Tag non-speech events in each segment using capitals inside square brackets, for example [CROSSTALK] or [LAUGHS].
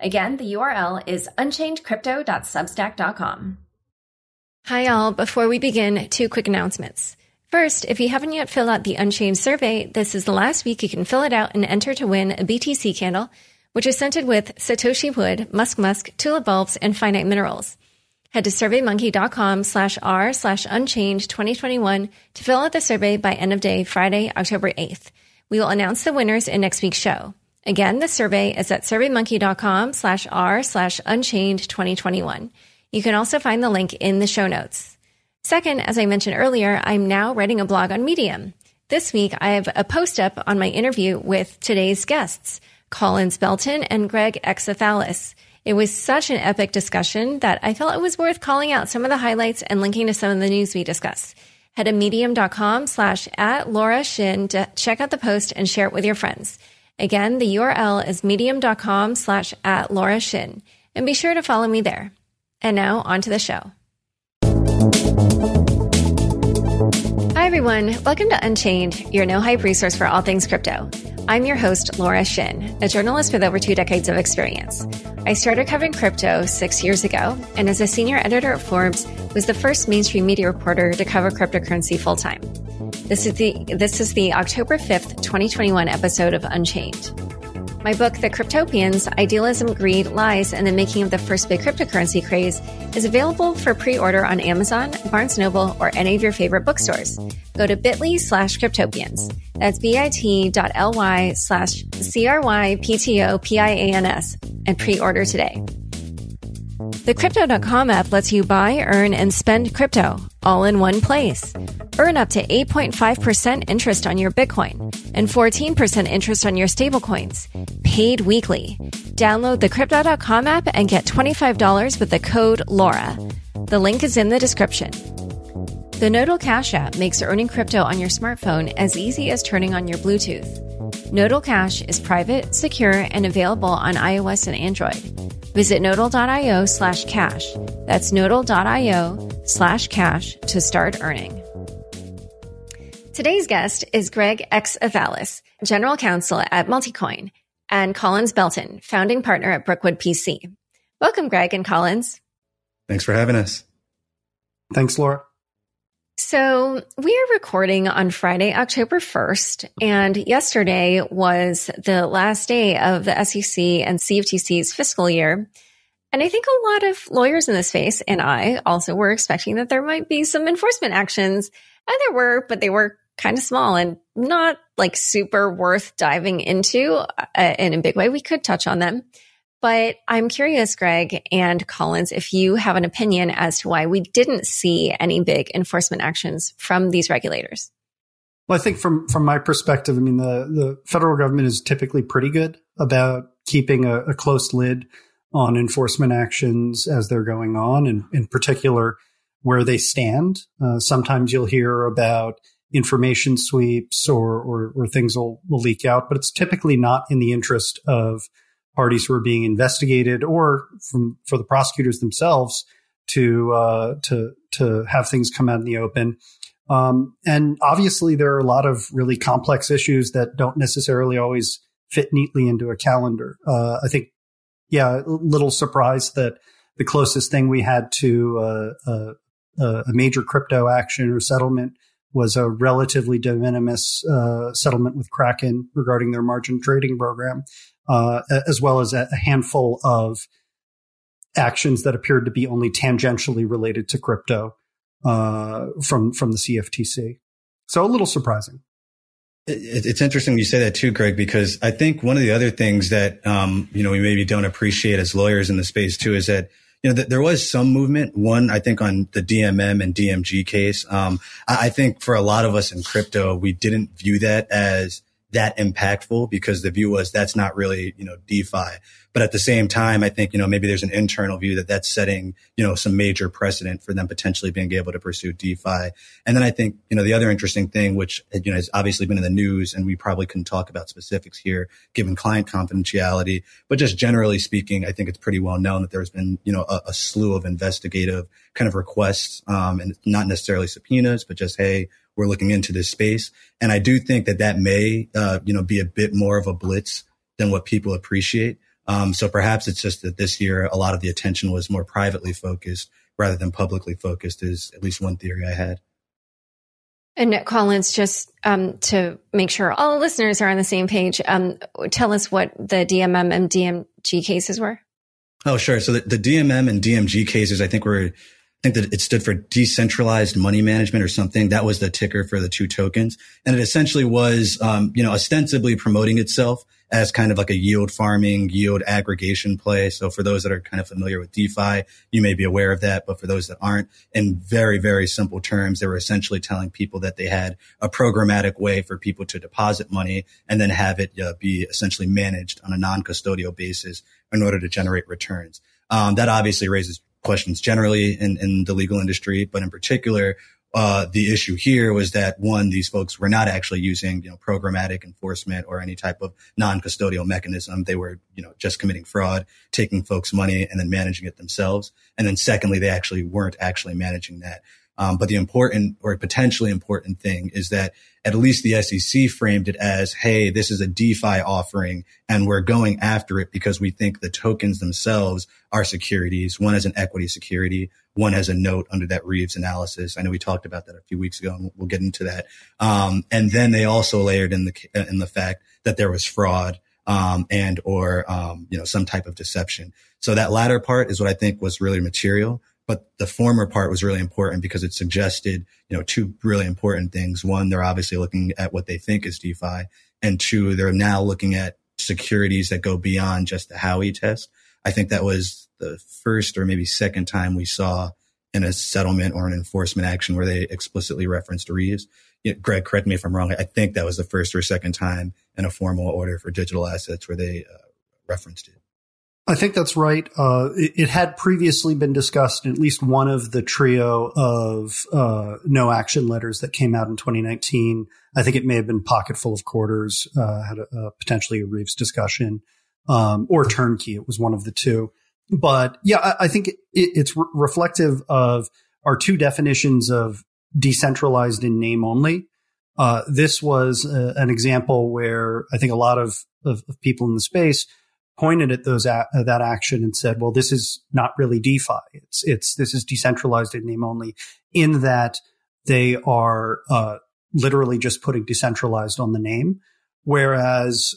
Again, the URL is unchainedcrypto.substack.com. Hi, all. Before we begin, two quick announcements. First, if you haven't yet filled out the Unchained survey, this is the last week you can fill it out and enter to win a BTC candle, which is scented with Satoshi wood, musk musk, tulip bulbs, and finite minerals. Head to surveymonkey.com slash r slash unchained 2021 to fill out the survey by end of day Friday, October 8th. We will announce the winners in next week's show. Again, the survey is at surveymonkey.com slash r slash unchained 2021. You can also find the link in the show notes. Second, as I mentioned earlier, I'm now writing a blog on Medium. This week, I have a post up on my interview with today's guests, Collins Belton and Greg Xethalis. It was such an epic discussion that I felt it was worth calling out some of the highlights and linking to some of the news we discussed. Head to medium.com slash at Laura Shin to check out the post and share it with your friends. Again, the URL is medium.com slash at Laura Shin. And be sure to follow me there. And now on to the show. Hi, everyone. Welcome to Unchained, your no hype resource for all things crypto. I'm your host, Laura Shin, a journalist with over two decades of experience. I started covering crypto six years ago, and as a senior editor at Forbes, was the first mainstream media reporter to cover cryptocurrency full time. This is the this is the October 5th, 2021 episode of Unchained. My book, The Cryptopians Idealism, Greed, Lies, and the Making of the First Big Cryptocurrency Craze, is available for pre order on Amazon, Barnes Noble, or any of your favorite bookstores. Go to bit.ly slash cryptopians. That's bit.ly slash C R Y P T O P I A N S and pre order today. The Crypto.com app lets you buy, earn, and spend crypto all in one place. Earn up to 8.5% interest on your Bitcoin and 14% interest on your stablecoins, paid weekly. Download the Crypto.com app and get $25 with the code LAURA. The link is in the description. The Nodle Cash app makes earning crypto on your smartphone as easy as turning on your Bluetooth. Nodle Cash is private, secure, and available on iOS and Android. Visit nodle.io slash cash. That's nodle.io slash cash to start earning. Today's guest is Greg Xethalis, General Counsel at Multicoin, and Collins Belton, founding partner at Brookwood PC. Welcome, Greg and Collins. Thanks for having us. Thanks, Laura. So we are recording on Friday, October 1st, and yesterday was the last day of the SEC and CFTC's fiscal year. And I think a lot of lawyers in this space and I also were expecting that there might be some enforcement actions. And there were, but they were kind of small and not like super worth diving into uh, in a big way. We could touch on them. But I'm curious, Greg and Collins, if you have an opinion as to why we didn't see any big enforcement actions from these regulators. Well, I think from from my perspective, I mean the the federal government is typically pretty good about keeping a, a close lid on enforcement actions as they're going on, and in particular where they stand. Uh, sometimes you'll hear about information sweeps or, or, or things will, will leak out, but it's typically not in the interest of parties who are being investigated or from for the prosecutors themselves to uh, to to have things come out in the open. Um, and obviously, there are a lot of really complex issues that don't necessarily always fit neatly into a calendar. Uh, I think, yeah, little surprised that the closest thing we had to uh a major crypto action or settlement was a relatively de minimis uh, settlement with Kraken regarding their margin trading program uh, as well as a, handful of actions that appeared to be only tangentially related to crypto uh, from from the CFTC. So a little surprising. It's interesting you say that too, Greg, because I think one of the other things that um, you know we maybe don't appreciate as lawyers in the space too is that you know th- there was some movement. One, I think on the DMM and DMG case. Um, I-, I think for a lot of us in crypto, we didn't view that as that impactful because the view was that's not really, you know, DeFi. But at the same time, I think, you know, maybe there's an internal view that that's setting, you know, some major precedent for them potentially being able to pursue DeFi. And then I think, you know, the other interesting thing, which, you know, has obviously been in the news and we probably couldn't talk about specifics here given client confidentiality, but just generally speaking, I think it's pretty well known that there's been, you know, a, a slew of investigative kind of requests, um, and not necessarily subpoenas, but just, Hey, we're looking into this space. And I do think that that may, uh, you know, be a bit more of a blitz than what people appreciate. Um, so perhaps it's just that this year, a lot of the attention was more privately focused rather than publicly focused is at least one theory I had. And Collins, just um, to make sure all listeners are on the same page, um, tell us what the DMM and DMG cases were. Oh, sure. So the, the DMM and DMG cases, I think were think that it stood for decentralized money management or something. That was the ticker for the two tokens. And it essentially was, um, you know, ostensibly promoting itself as kind of like a yield farming, yield aggregation play. So for those that are kind of familiar with DeFi, you may be aware of that. But for those that aren't, in very, very simple terms, they were essentially telling people that they had a programmatic way for people to deposit money and then have it uh, be essentially managed on a non-custodial basis in order to generate returns. Um, that obviously raises questions generally in, in the legal industry, but in particular, uh, the issue here was that one, these folks were not actually using, you know, programmatic enforcement or any type of non-custodial mechanism. They were, you know, just committing fraud, taking folks' money and then managing it themselves. And then secondly, they actually weren't actually managing that. Um, but the important or potentially important thing is that at least the SEC framed it as, Hey, this is a DeFi offering and we're going after it because we think the tokens themselves are securities. One has an equity security. One has a note under that Reeves analysis. I know we talked about that a few weeks ago and we'll get into that. Um, and then they also layered in the, in the fact that there was fraud. Um, and or um, you know some type of deception. So that latter part is what I think was really material. But the former part was really important because it suggested, you know, two really important things. One, they're obviously looking at what they think is DeFi. And two, they're now looking at securities that go beyond just the Howey test. I think that was the first or maybe second time we saw in a settlement or an enforcement action where they explicitly referenced Reeves. You know, Greg, correct me if I'm wrong. I think that was the first or second time in a formal order for digital assets where they uh, referenced it. I think that's right. Uh, it, it, had previously been discussed in at least one of the trio of uh, no action letters that came out in 2019. I think it may have been Pocketful of Quarters, uh, had a, a potentially a Reeves discussion, um, or Turnkey. It was one of the two. But yeah, I, I think it, it's re- reflective of our two definitions of decentralized in name only. Uh, this was uh, an example where I think a lot of, of, of people in the space – pointed at those uh, that action and said, "Well, this is not really DeFi. It's it's this is decentralized in name only." In that they are uh, literally just putting decentralized on the name, whereas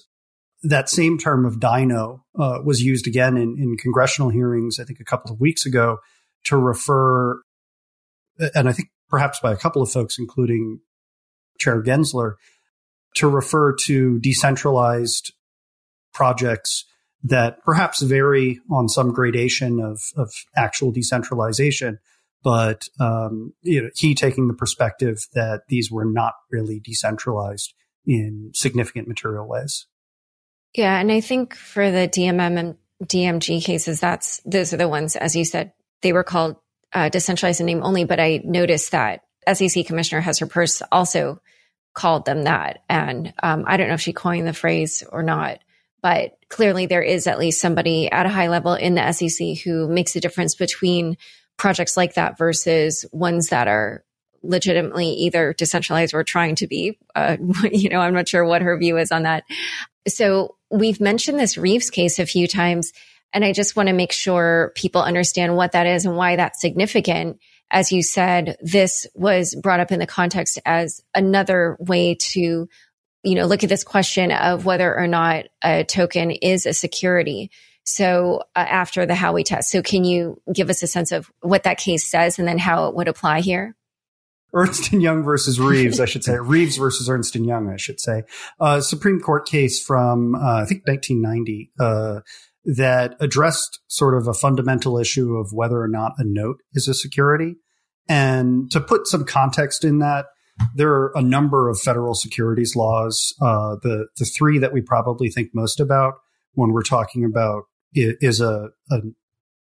that same term of Dino uh, was used again in, in congressional hearings. I think a couple of weeks ago to refer, and I think perhaps by a couple of folks, including Chair Gensler, to refer to decentralized projects that perhaps vary on some gradation of, of actual decentralization. But um, you know, he taking the perspective that these were not really decentralized in significant material ways. Yeah, and I think for the DMM and DMG cases, that's those are the ones, as you said, they were called uh, decentralized in name only. But I noticed that SEC Commissioner Hester Peirce also called them that, and um, I don't know if she coined the phrase or not but clearly there is at least somebody at a high level in the SEC who makes a difference between projects like that versus ones that are legitimately either decentralized or trying to be. Uh, [LAUGHS] you know, I'm not sure what her view is on that. So we've mentioned this Reeves case a few times, and I just want to make sure people understand what that is and why that's significant. As you said, this was brought up in the context as another way to you know, look at this question of whether or not a token is a security. So uh, after the Howey test, so can you give us a sense of what that case says and then how it would apply here? Ernst and Young versus Reeves, I should say. [LAUGHS] Reeves versus Ernst and Young, I should say. Uh, Supreme Court case from uh, I think 1990 uh, that addressed sort of a fundamental issue of whether or not a note is a security. And to put some context in that, there are a number of federal securities laws. Uh, the the three that we probably think most about when we're talking about is a, a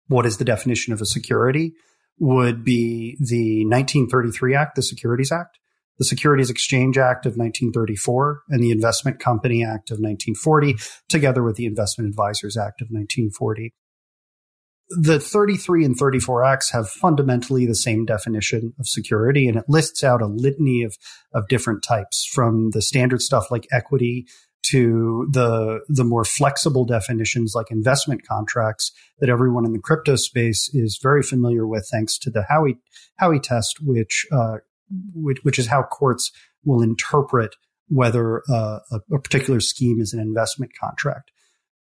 what is the definition of a security would be the 1933 Act, the Securities Act, the Securities Exchange Act of 1934, and the Investment Company Act of 1940, together with the Investment Advisors Act of 1940 the 33 and 34 acts have fundamentally the same definition of security and it lists out a litany of, of different types from the standard stuff like equity to the the more flexible definitions like investment contracts that everyone in the crypto space is very familiar with thanks to the Howey Howey test which uh, which, which is how courts will interpret whether uh, a, a particular scheme is an investment contract.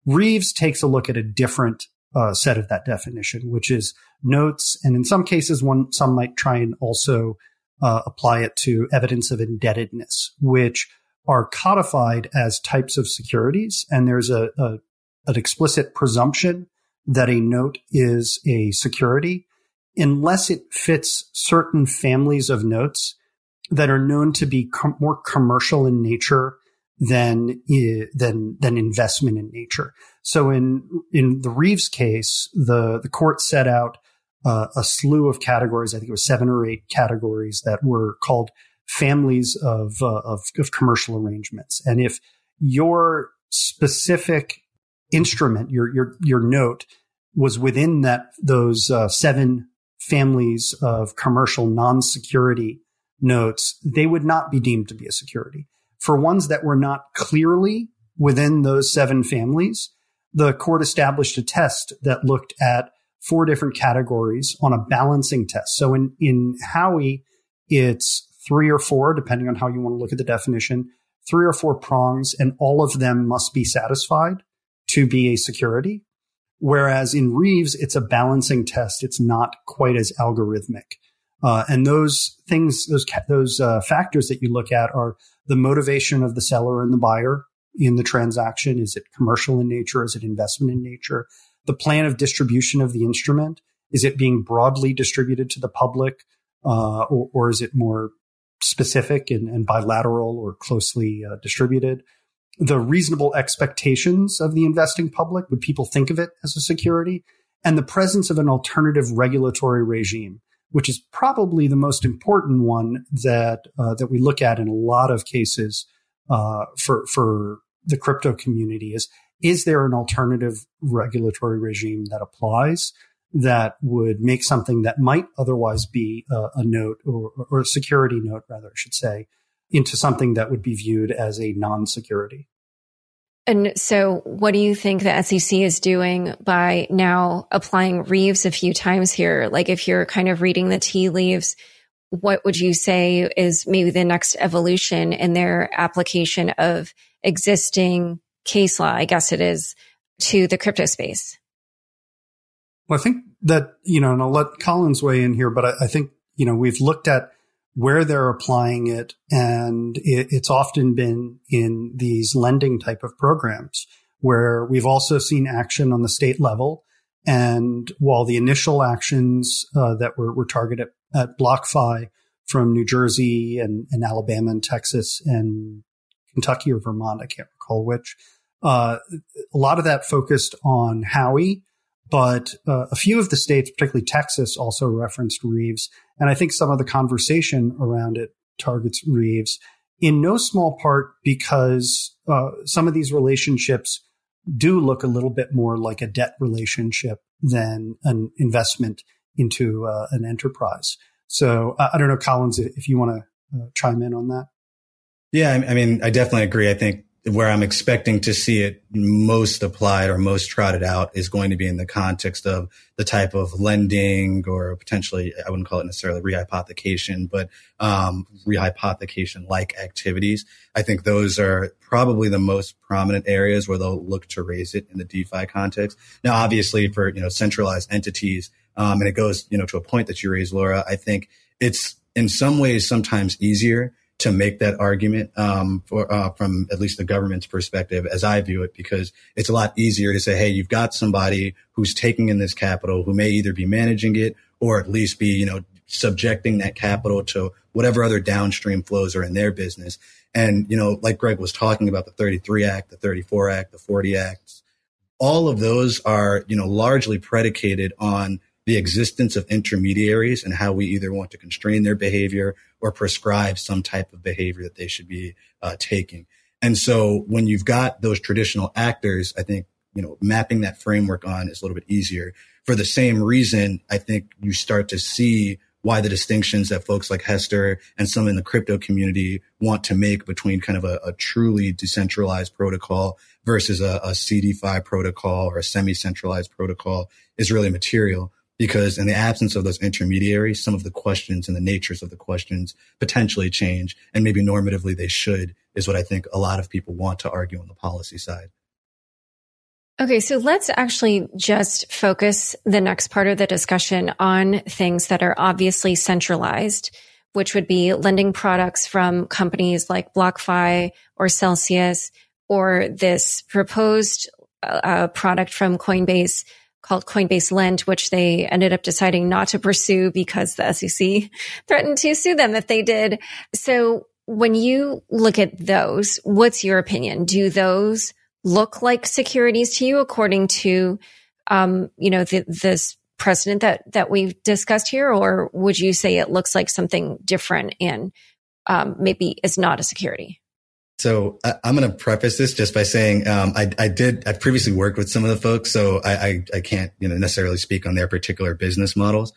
Reeves takes a look at a different uh, set of that definition, which is notes. And in some cases, one, some might try and also uh, apply it to evidence of indebtedness, which are codified as types of securities. And there's a, a an explicit presumption that a note is a security unless it fits certain families of notes that are known to be com- more commercial in nature than than than investment in nature. So in in the Reeves case, the the court set out uh, a slew of categories. I think it was seven or eight categories that were called families of, uh, of of commercial arrangements. And if your specific instrument, your your your note, was within that those uh, seven families of commercial non-security notes, they would not be deemed to be a security for ones that were not clearly within those seven families, the court established a test that looked at four different categories on a balancing test. So in, in Howey, it's three or four, depending on how you want to look at the definition, three or four prongs, and all of them must be satisfied to be a security. Whereas in Reeves, it's a balancing test. It's not quite as algorithmic. Uh, and those things, those those uh, factors that you look at are the motivation of the seller and the buyer in the transaction. Is it commercial in nature? Is it investment in nature? The plan of distribution of the instrument is it being broadly distributed to the public, uh, or, or, is it more specific and, and bilateral or closely uh, distributed? The reasonable expectations of the investing public would people think of it as a security? And the presence of an alternative regulatory regime which is probably the most important one that uh, that we look at in a lot of cases uh, for for the crypto community is is there an alternative regulatory regime that applies that would make something that might otherwise be a, a note or, or a security note rather I should say into something that would be viewed as a non-security and so what do you think the SEC is doing by now applying Reeves a few times here? Like if you're kind of reading the tea leaves, what would you say is maybe the next evolution in their application of existing case law, I guess it is, to the crypto space? Well, I think that, you know, and I'll let Collins weigh in here, but I, I think, you know, we've looked at where they're applying it. And it, it's often been in these lending type of programs where we've also seen action on the state level. And while the initial actions uh, that were, were targeted at BlockFi from New Jersey and, and, Alabama and Texas and Kentucky or Vermont, I can't recall which, uh, a lot of that focused on Howey but uh, a few of the states, particularly Texas, also referenced Reeves. And I think some of the conversation around it targets Reeves in no small part because uh, some of these relationships do look a little bit more like a debt relationship than an investment into uh, an enterprise. So I don't know, Collins, if you want to uh, chime in on that. Yeah, I mean, I definitely agree. I think where I'm expecting to see it most applied or most trotted out is going to be in the context of the type of lending or potentially, I wouldn't call it necessarily rehypothecation, but um, rehypothecation like activities. I think those are probably the most prominent areas where they'll look to raise it in the DeFi context. Now, obviously for, you know, centralized entities, um, and it goes, you know, to a point that you raised, Laura, I think it's in some ways sometimes easier to make that argument um, for, uh, from at least the government's perspective, as I view it, because it's a lot easier to say, "Hey, you've got somebody who's taking in this capital who may either be managing it or at least be, you know, subjecting that capital to whatever other downstream flows are in their business. And, you know, like Greg was talking about the 33 Act, the 34 Act, the 40 Acts, all of those are, you know, largely predicated on the existence of intermediaries and how we either want to constrain their behavior or prescribe some type of behavior that they should be uh, taking. And so when you've got those traditional actors, I think, you know, mapping that framework on is a little bit easier. For the same reason, I think you start to see why the distinctions that folks like Hester and some in the crypto community want to make between kind of a, a truly decentralized protocol versus a, a CeDeFi protocol or a semi-centralized protocol is really material because in the absence of those intermediaries, some of the questions and the natures of the questions potentially change and maybe normatively they should is what I think a lot of people want to argue on the policy side. Okay, so let's actually just focus the next part of the discussion on things that are obviously centralized, which would be lending products from companies like BlockFi or Celsius or this proposed uh, product from Coinbase called Coinbase Lend, which they ended up deciding not to pursue because the SEC threatened to sue them if they did. So when you look at those, what's your opinion? Do those look like securities to you according to, um, you know, the, this precedent that, that we've discussed here? Or would you say it looks like something different and, um, maybe is not a security? So I, am going to preface this just by saying um, I, I, did. I've previously worked with some of the folks, so I, I, I, can't you know necessarily speak on their particular business models.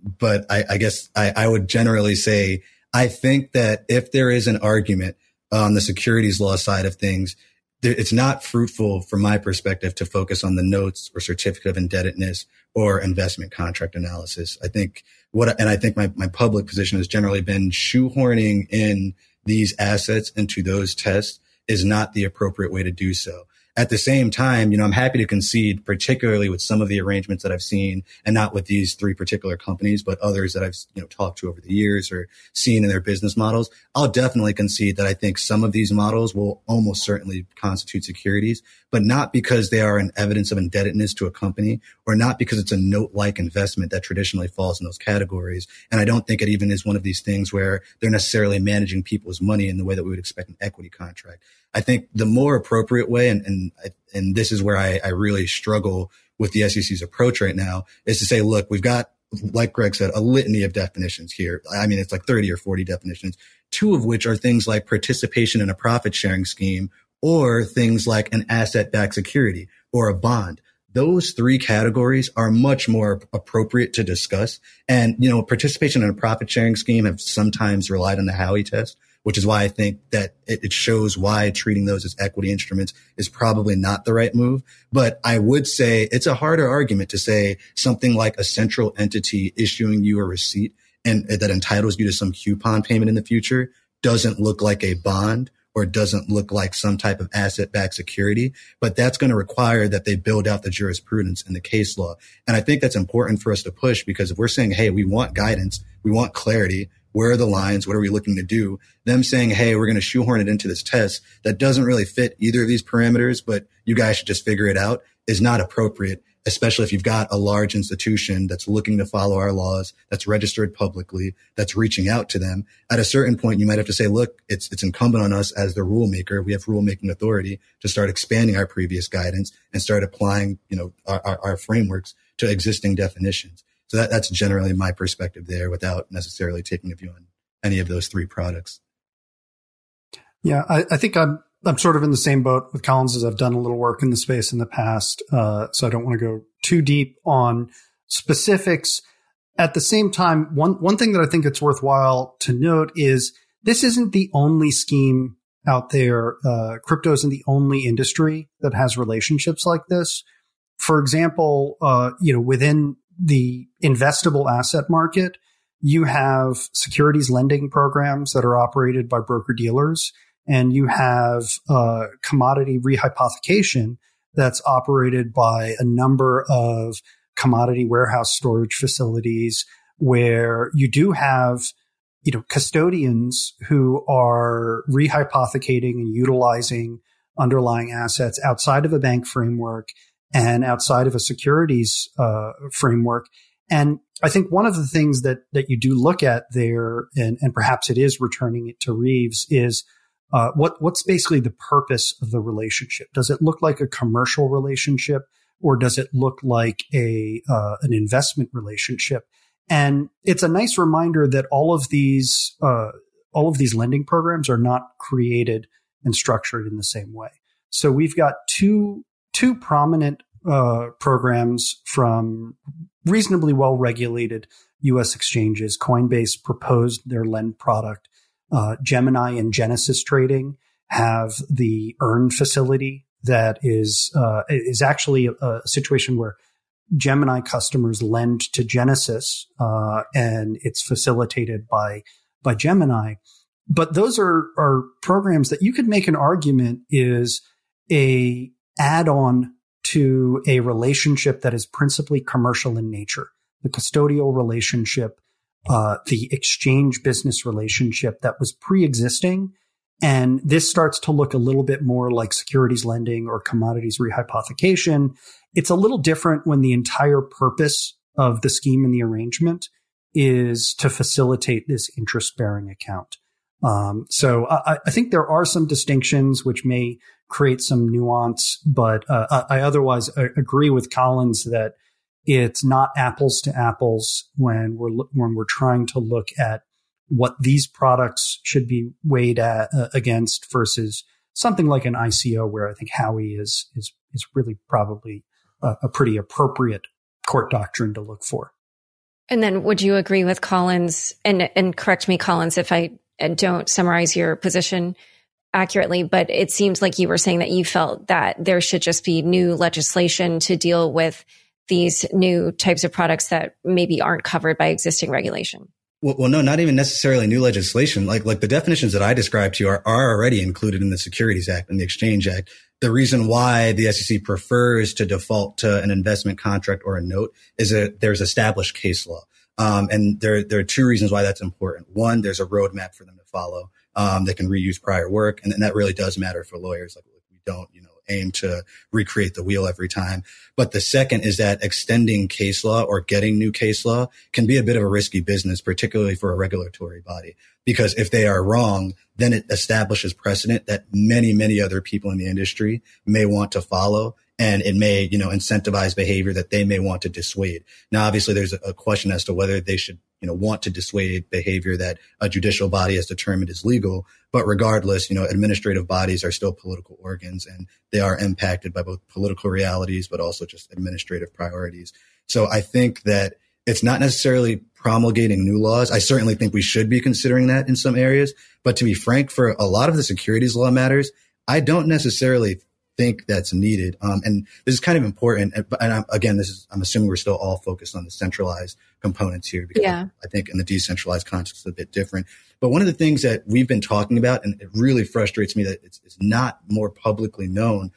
But I, I guess I, would generally say I think that if there is an argument on the securities law side of things, it's not fruitful from my perspective to focus on the notes or certificate of indebtedness or investment contract analysis. I think what, and I think my, my public position has generally been shoehorning in these assets into those tests is not the appropriate way to do so. At the same time, you know, I'm happy to concede, particularly with some of the arrangements that I've seen and not with these three particular companies, but others that I've, you know, talked to over the years or seen in their business models. I'll definitely concede that I think some of these models will almost certainly constitute securities, but not because they are an evidence of indebtedness to a company or not because it's a note like investment that traditionally falls in those categories. And I don't think it even is one of these things where they're necessarily managing people's money in the way that we would expect an equity contract. I think the more appropriate way, and and and this is where I, I really struggle with the SEC's approach right now, is to say, look, we've got, like Greg said, a litany of definitions here. I mean, it's like 30 or 40 definitions, two of which are things like participation in a profit sharing scheme or things like an asset backed security or a bond. Those three categories are much more appropriate to discuss. And, you know, participation in a profit sharing scheme have sometimes relied on the Howey test, which is why I think that it, it, shows why treating those as equity instruments is probably not the right move. But I would say it's a harder argument to say something like a central entity issuing you a receipt and that entitles you to some coupon payment in the future doesn't look like a bond or doesn't look like some type of asset backed security, but that's going to require that they build out the jurisprudence and the case law. And I think that's important for us to push because if we're saying, Hey, we want guidance, we want clarity, where are the lines? What are we looking to do? Them saying, Hey, we're going to shoehorn it into this test that doesn't really fit either of these parameters, but you guys should just figure it out is not appropriate, especially if you've got a large institution that's looking to follow our laws, that's registered publicly, that's reaching out to them. At a certain point, you might have to say, look, it's, it's incumbent on us as the rulemaker. We have rulemaking authority to start expanding our previous guidance and start applying, you know, our, our, our frameworks to existing definitions. So that, that's generally my perspective there without necessarily taking a view on any of those three products. Yeah, I, I think I'm I'm sort of in the same boat with Collins as I've done a little work in the space in the past. Uh, so I don't want to go too deep on specifics. At the same time, one, one thing that I think it's worthwhile to note is this isn't the only scheme out there. Uh, crypto isn't the only industry that has relationships like this. For example, uh, you know, within the investable asset market, you have securities lending programs that are operated by broker dealers, and you have uh, commodity rehypothecation that's operated by a number of commodity warehouse storage facilities where you do have you know custodians who are rehypothecating and utilizing underlying assets outside of a bank framework and outside of a securities uh, framework. And I think one of the things that, that you do look at there, and, and perhaps it is returning it to Reeves, is uh, what, what's basically the purpose of the relationship? Does it look like a commercial relationship or does it look like a, uh, an investment relationship? And it's a nice reminder that all of these, uh, all of these lending programs are not created and structured in the same way. So we've got two, two prominent, uh, programs from reasonably well regulated U.S. exchanges. Coinbase proposed their lend product. Uh, Gemini and Genesis Trading have the earn facility that is uh, is actually a, a, situation where Gemini customers lend to Genesis, uh, and it's facilitated by by Gemini. But those are are programs that you could make an argument is a add on to a relationship that is principally commercial in nature, the custodial relationship, uh, the exchange business relationship that was pre-existing. And this starts to look a little bit more like securities lending or commodities rehypothecation. It's a little different when the entire purpose of the scheme and the arrangement is to facilitate this interest bearing account. Um, so I, I, think there are some distinctions which may create some nuance, but uh, I otherwise agree with Collins that it's not apples to apples when we're when we're trying to look at what these products should be weighed at, uh, against versus something like an ICO, where I think Howey is is is really probably a, a pretty appropriate court doctrine to look for. And then, would you agree with Collins? And and correct me, Collins, if I don't summarize your position accurately, but it seems like you were saying that you felt that there should just be new legislation to deal with these new types of products that maybe aren't covered by existing regulation. Well, well, no, not even necessarily new legislation. Like, like the definitions that I described to you are, are already included in the Securities Act and the Exchange Act. The reason why the SEC prefers to default to an investment contract or a note is that there's established case law. Um, and there, there are two reasons why that's important. One, there's a roadmap for them to follow. Um, that can reuse prior work. And, and that really does matter for lawyers. Like we don't, you know, aim to recreate the wheel every time. But the second is that extending case law or getting new case law can be a bit of a risky business, particularly for a regulatory body. Because if they are wrong, then it establishes precedent that many, many other people in the industry may want to follow and it may, you know, incentivize behavior that they may want to dissuade. Now, obviously, there's a question as to whether they should, you know, want to dissuade behavior that a judicial body has determined is legal. But regardless, you know, administrative bodies are still political organs and they are impacted by both political realities, but also just administrative priorities. So I think that it's not necessarily promulgating new laws. I certainly think we should be considering that in some areas. But to be frank, for a lot of the securities law matters, I don't necessarily think that's needed. Um, and this is kind of important. And, and I'm, again, this is, I'm assuming we're still all focused on the centralized components here because yeah. I think in the decentralized context, it's a bit different. But one of the things that we've been talking about, and it really frustrates me that it's, it's not more publicly known,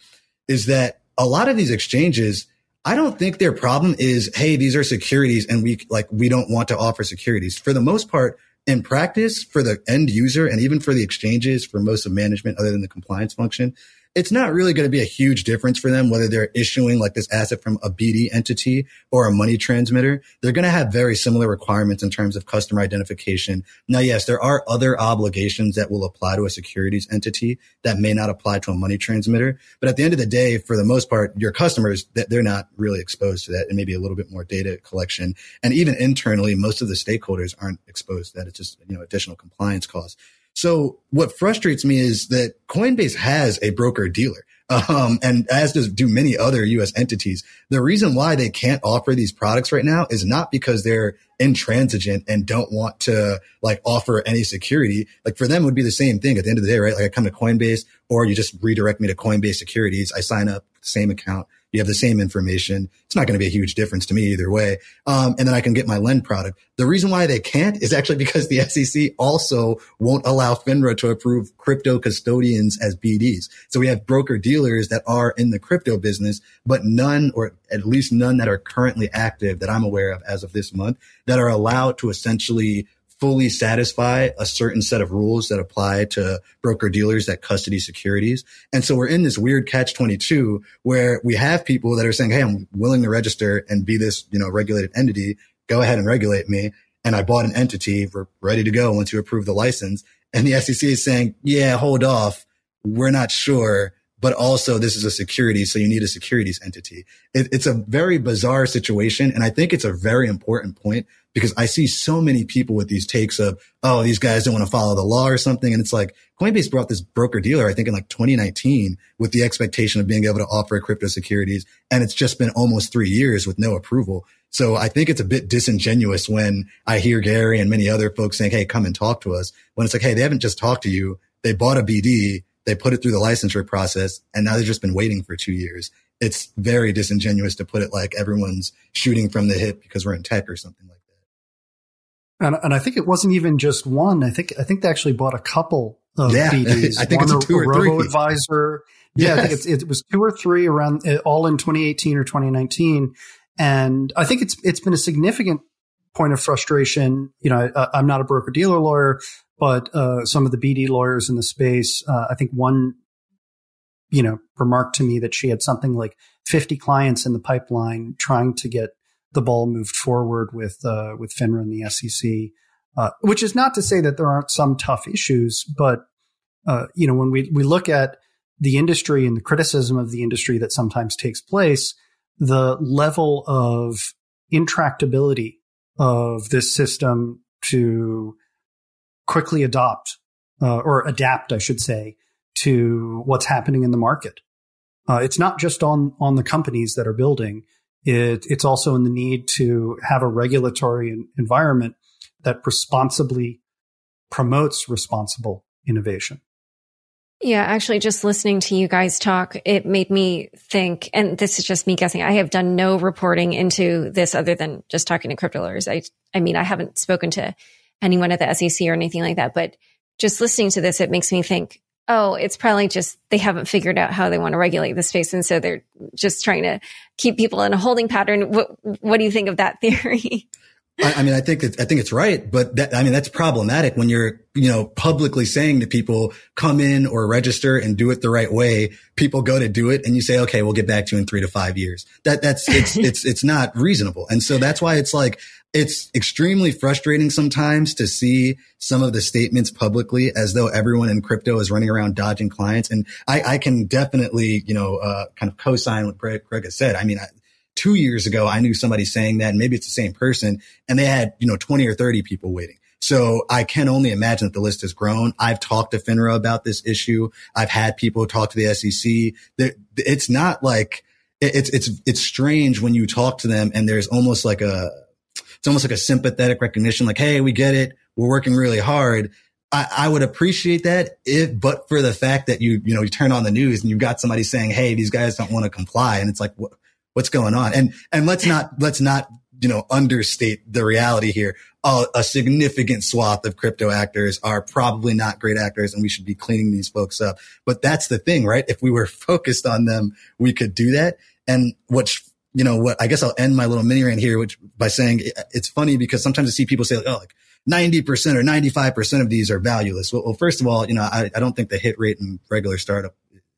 is that a lot of these exchanges, I don't think their problem is, hey, these are securities and we like, we don't want to offer securities. For the most part, in practice, for the end user and even for the exchanges, for most of management, other than the compliance function, it's not really going to be a huge difference for them whether they're issuing like this asset from a BD entity or a money transmitter. They're going to have very similar requirements in terms of customer identification. Now, yes, there are other obligations that will apply to a securities entity that may not apply to a money transmitter. But at the end of the day, for the most part, your customers, they're not really exposed to that and maybe a little bit more data collection. And even internally, most of the stakeholders aren't exposed to that. It's just, you know, additional compliance costs. So what frustrates me is that Coinbase has a broker dealer. Um, and as does do many other U.S. entities. The reason why they can't offer these products right now is not because they're intransigent and don't want to like offer any security. Like for them would be the same thing at the end of the day, right? Like I come to Coinbase or you just redirect me to Coinbase securities. I sign up, same account. You have the same information. It's not going to be a huge difference to me either way. Um, and then I can get my lend product. The reason why they can't is actually because the SEC also won't allow FINRA to approve crypto custodians as BDs. So we have broker dealers that are in the crypto business, but none, or at least none that are currently active that I'm aware of as of this month that are allowed to essentially fully satisfy a certain set of rules that apply to broker dealers that custody securities. And so we're in this weird catch 22 where we have people that are saying, Hey, I'm willing to register and be this, you know, regulated entity. go ahead and regulate me. And I bought an entity. We're ready to go once you approve the license. And the SEC is saying, yeah, hold off. We're not sure but also this is a security. So you need a securities entity. It, it's a very bizarre situation. And I think it's a very important point because I see so many people with these takes of, oh, these guys don't want to follow the law or something. And it's like Coinbase brought this broker dealer, I think in like 2019 with the expectation of being able to offer crypto securities. And it's just been almost three years with no approval. So I think it's a bit disingenuous when I hear Gary and many other folks saying, Hey, come and talk to us when it's like, Hey, they haven't just talked to you. They bought a BD they put it through the licensure process and now they've just been waiting for two years. It's very disingenuous to put it like everyone's shooting from the hip because we're in tech or something like that. And, and I think it wasn't even just one. I think, I think they actually bought a couple of yeah, [LAUGHS] BDs. I think one, it's a two or three. advisor. Yeah, yes. I think it was two or three around all in 2018 or 2019. And I think it's, it's been a significant point of frustration. You know, I, I'm not a broker dealer lawyer, but uh, some of the BD lawyers in the space, uh, I think one, you know, remarked to me that she had something like 50 clients in the pipeline trying to get the ball moved forward with uh, with FINRA and the SEC. Uh, which is not to say that there aren't some tough issues, but uh, you know, when we we look at the industry and the criticism of the industry that sometimes takes place, the level of intractability of this system to quickly adopt uh, or adapt, I should say, to what's happening in the market. Uh, it's not just on on the companies that are building. It, it's also in the need to have a regulatory environment that responsibly promotes responsible innovation. Yeah, actually, just listening to you guys talk, it made me think, and this is just me guessing. I have done no reporting into this other than just talking to crypto lawyers. I, I mean, I haven't spoken to anyone at the SEC or anything like that. But just listening to this, it makes me think, oh, it's probably just they haven't figured out how they want to regulate the space. And so they're just trying to keep people in a holding pattern. What, what do you think of that theory? [LAUGHS] I, I mean, I think I think it's right, but that, I mean, that's problematic when you're, you know, publicly saying to people, come in or register and do it the right way. People go to do it and you say, okay, we'll get back to you in three to five years. That, that's, it's, [LAUGHS] it's, it's not reasonable. And so that's why it's like, it's extremely frustrating sometimes to see some of the statements publicly as though everyone in crypto is running around dodging clients. And I, I can definitely, you know, uh, kind of co-sign what Greg, Greg has said. I mean, I, two years ago, I knew somebody saying that and maybe it's the same person and they had, you know, 20 or 30 people waiting. So I can only imagine that the list has grown. I've talked to FINRA about this issue. I've had people talk to the SEC. It's not like it's, it's, it's strange when you talk to them and there's almost like a, it's almost like a sympathetic recognition. Like, Hey, we get it. We're working really hard. I, I, would appreciate that if, but for the fact that you, you know, you turn on the news and you've got somebody saying, Hey, these guys don't want to comply. And it's like, what, what's going on? And, and let's not, let's not, you know, understate the reality here. Uh, a significant swath of crypto actors are probably not great actors and we should be cleaning these folks up. But that's the thing, right? If we were [LAUGHS] focused on them, we could do that. And what's, you know, what I guess I'll end my little mini rant here, which by saying it's funny because sometimes I see people say, like, oh, like 90% or 95% of these are valueless. Well, well first of all, you know, I, I don't think the hit rate in regular startup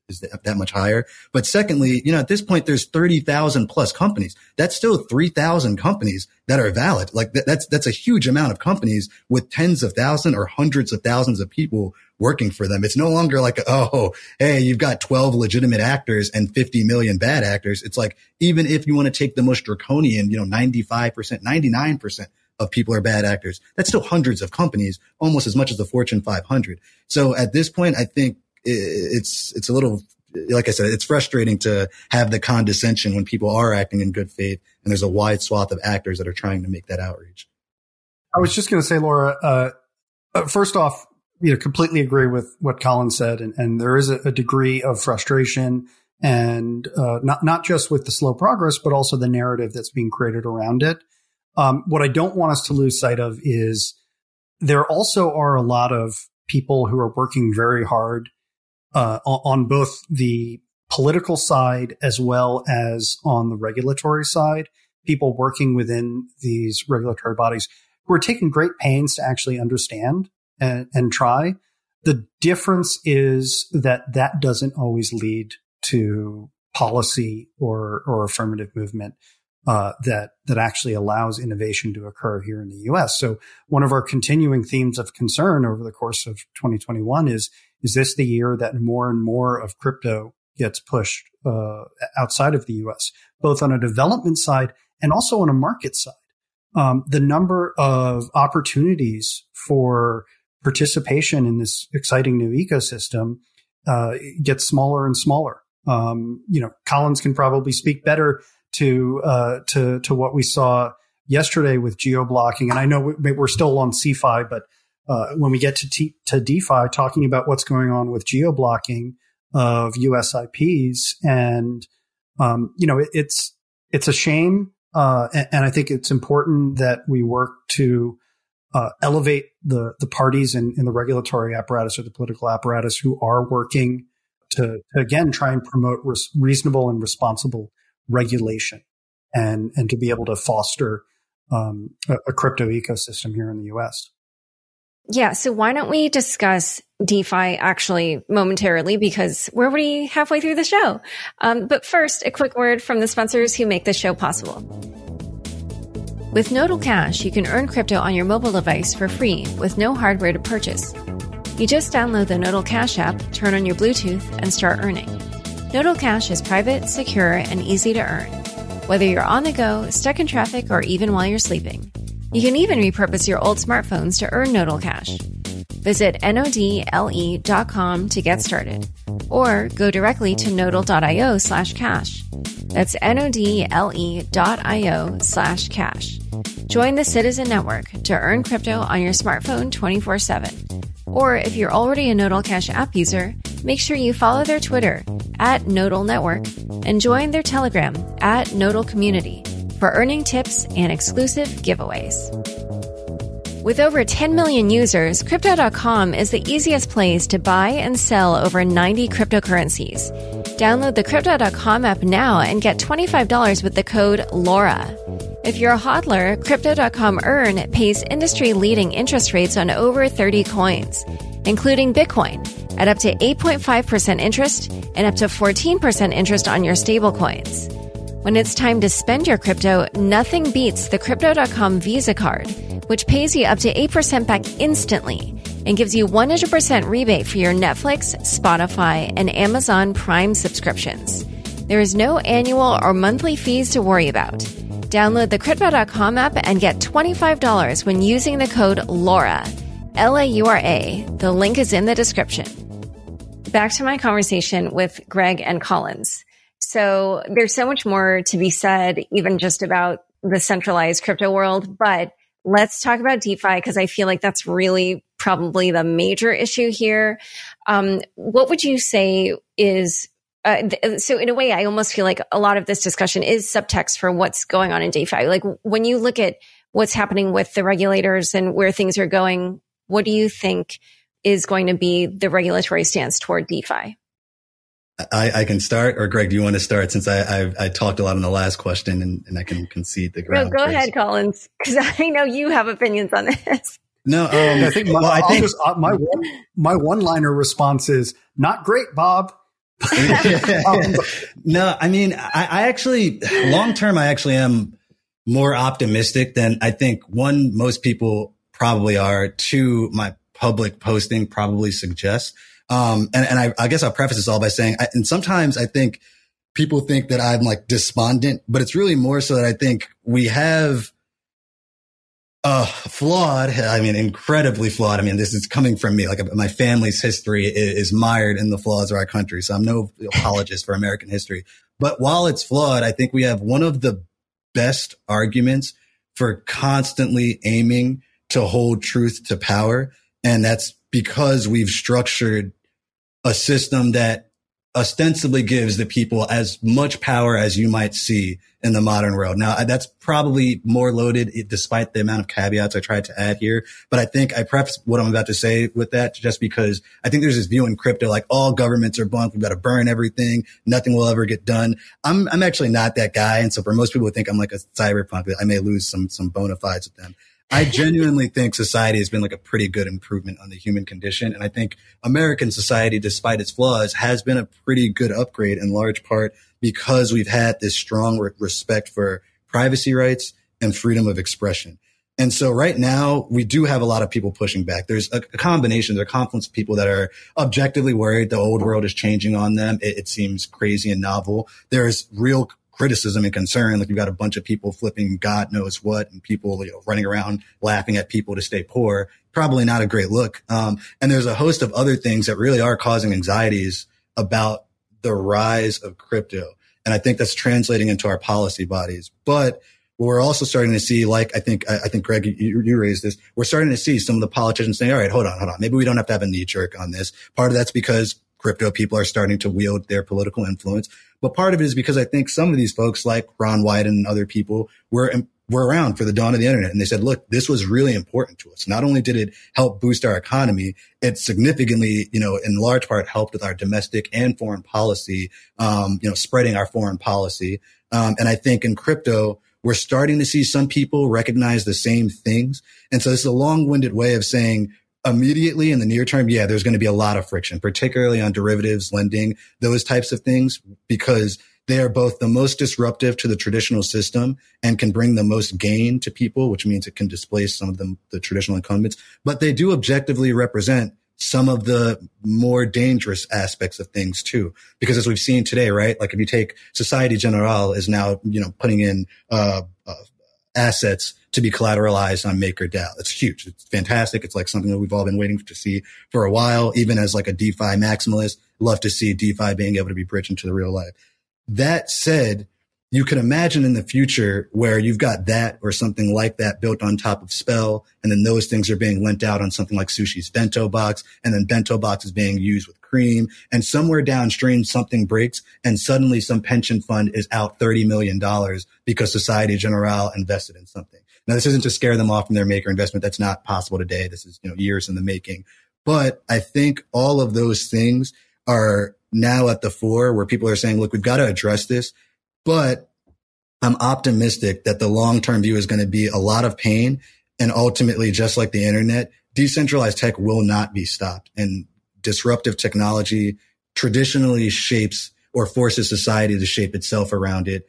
is that, much higher. But secondly, you know, at this point, there's 30,000 plus companies. That's still 3,000 companies that are valid. Like th- that's, that's a huge amount of companies with tens of thousands or hundreds of thousands of people working for them. It's no longer like, oh, hey, you've got 12 legitimate actors and 50 million bad actors. It's like, even if you want to take the most draconian, you know, 95%, 99%, of people are bad actors. That's still hundreds of companies, almost as much as the Fortune 500. So at this point, I think it's it's a little like I said, it's frustrating to have the condescension when people are acting in good faith, and there's a wide swath of actors that are trying to make that outreach. I was just going to say, Laura. Uh, uh, first off, you know, completely agree with what Colin said, and, and there is a, a, degree of frustration, and uh, not not just with the slow progress, but also the narrative that's being created around it. Um, what I don't want us to lose sight of is there also are a lot of people who are working very hard uh, on both the political side as well as on the regulatory side. People working within these regulatory bodies who are taking great pains to actually understand and, and try. The difference is that that doesn't always lead to policy or or affirmative movement. uh, that that actually allows innovation to occur here in the U.S. So one of our continuing themes of concern over the course of 2021 is is this the year that more and more of crypto gets pushed uh, outside of the U.S., both on a development side and also on a market side? Um, the number of opportunities for participation in this exciting new ecosystem uh, gets smaller and smaller. Um, you know, Collins can probably speak better to uh, to to what we saw yesterday with geo blocking, and I know we're still on CeFi, but uh, when we get to T- to DeFi, talking about what's going on with geo blocking of US IPs, and um, you know, it, it's it's a shame, uh, and, and, I think it's important that we work to uh, elevate the the parties in, in the regulatory apparatus or the political apparatus who are working to, to again try and promote res- reasonable and responsible regulation and and to be able to foster um, a, a, crypto ecosystem here in the U.S. Yeah, so why don't we discuss DeFi actually momentarily because we're already halfway through the show. Um, but first, a quick word from the sponsors who make this show possible. With Nodle Cash, you can earn crypto on your mobile device for free with no hardware to purchase. You just download the Nodle Cash app, turn on your Bluetooth, and start earning. Nodle Cash is private, secure, and easy to earn. Whether you're on the go, stuck in traffic, or even while you're sleeping. You can even repurpose your old smartphones to earn Nodle Cash. Visit nodle.com to get started, or go directly to nodle.io slash cash. That's nodle.io slash cash. Join the Citizen Network to earn crypto on your smartphone 24 7. Or if you're already a Nodle Cash app user, make sure you follow their Twitter at Nodle Network and join their Telegram at Nodle Community for earning tips and exclusive giveaways. With over 10 million users, Crypto.com is the easiest place to buy and sell over 90 cryptocurrencies. Download the Crypto.com app now and get $25 with the code LAURA. If you're a hodler, Crypto.com Earn pays industry leading interest rates on over 30 coins, including Bitcoin, at up to 8.5% interest and up to 14% interest on your stablecoins. When it's time to spend your crypto, nothing beats the Crypto.com Visa card, which pays you up to 8% back instantly and gives you 100% rebate for your Netflix, Spotify, and Amazon Prime subscriptions. There is no annual or monthly fees to worry about. Download the Crypto.com app and get $25 when using the code LAURA. L A U R A. The link is in the description. Back to my conversation with Greg and Collins. So there's so much more to be said, even just about the centralized crypto world, but let's talk about DeFi because I feel like that's really probably the major issue here. Um, what would you say is uh, th- so in a way, I almost feel like a lot of this discussion is subtext for what's going on in DeFi. Like when you look at what's happening with the regulators and where things are going, what do you think is going to be the regulatory stance toward DeFi? I, I, can start, or Greg, do you want to start? Since I, I, I talked a lot in the last question, and, and I can concede the ground. No, go first. ahead, Collins, because I know you have opinions on this. No, um, I think my, well, I think, just, uh, my one, my one liner response is not great, Bob. [LAUGHS] um, no, I mean, I, I actually long term, I actually am more optimistic than I think one most people probably are. Two, my public posting probably suggests. Um, and, and I, I, guess I'll preface this all by saying, I, and sometimes I think people think that I'm like despondent, but it's really more so that I think we have uh, flawed. I mean, incredibly flawed. I mean, this is coming from me. Like my family's history is, is mired in the flaws of our country. So I'm no apologist for American history, but while it's flawed, I think we have one of the best arguments for constantly aiming to hold truth to power. And that's because we've structured a system that ostensibly gives the people as much power as you might see in the modern world. Now that's probably more loaded despite the amount of caveats I tried to add here. But I think I preface what I'm about to say with that just because I think there's this view in crypto, like all governments are bunk. We've got to burn everything. Nothing will ever get done. I'm, I'm actually not that guy. And so for most people who think I'm like a cyberpunk, I may lose some, some bona fides with them. I genuinely think society has been like a pretty good improvement on the human condition. And I think American society, despite its flaws, has been a pretty good upgrade in large part because we've had this strong re- respect for privacy rights and freedom of expression. And so right now we do have a lot of people pushing back. There's a, a combination, there's a confluence of people that are objectively worried the old world is changing on them. It, it seems crazy and novel. There's real criticism and concern. Like you've got a bunch of people flipping God knows what and people, you know, running around laughing at people to stay poor. Probably not a great look. Um, and there's a host of other things that really are causing anxieties about the rise of crypto. And I think that's translating into our policy bodies. But we're also starting to see, like I think, I, think Greg, you, you, raised this. We're starting to see some of the politicians saying, "All right, hold on, hold on. Maybe we don't have to have a knee jerk on this." Part of that's because crypto people are starting to wield their political influence, but part of it is because I think some of these folks, like Ron Wyden and other people, were were around for the dawn of the internet, and they said, "Look, this was really important to us. Not only did it help boost our economy, it significantly, you know, in large part, helped with our domestic and foreign policy, um, you know, spreading our foreign policy." Um, and I think in crypto we're starting to see some people recognize the same things. And so this is a long winded way of saying immediately in the near term, yeah, there's going to be a lot of friction, particularly on derivatives, lending, those types of things, because they are both the most disruptive to the traditional system and can bring the most gain to people, which means it can displace some of them, the traditional incumbents, but they do objectively represent some of the more dangerous aspects of things too. Because as we've seen today, right? Like if you take Societe Generale is now, you know, putting in, uh, uh, assets to be collateralized on MakerDAO. It's huge. It's fantastic. It's like something that we've all been waiting to see for a while. Even as like a DeFi maximalist, love to see DeFi being able to be bridged into the real life. That said, you can imagine in the future where you've got that or something like that built on top of Spell. And then those things are being lent out on something like Sushi's Bento Box. And then Bento Box is being used with Cream. And somewhere downstream, something breaks and suddenly some pension fund is out $30 million because Societe Generale invested in something. Now, this isn't to scare them off from their maker investment. That's not possible today. This is, you know, years in the making. But I think all of those things are now at the fore where people are saying, look, we've got to address this but I'm optimistic that the long term view is going to be a lot of pain. And ultimately, just like the internet, decentralized tech will not be stopped. And disruptive technology traditionally shapes or forces society to shape itself around it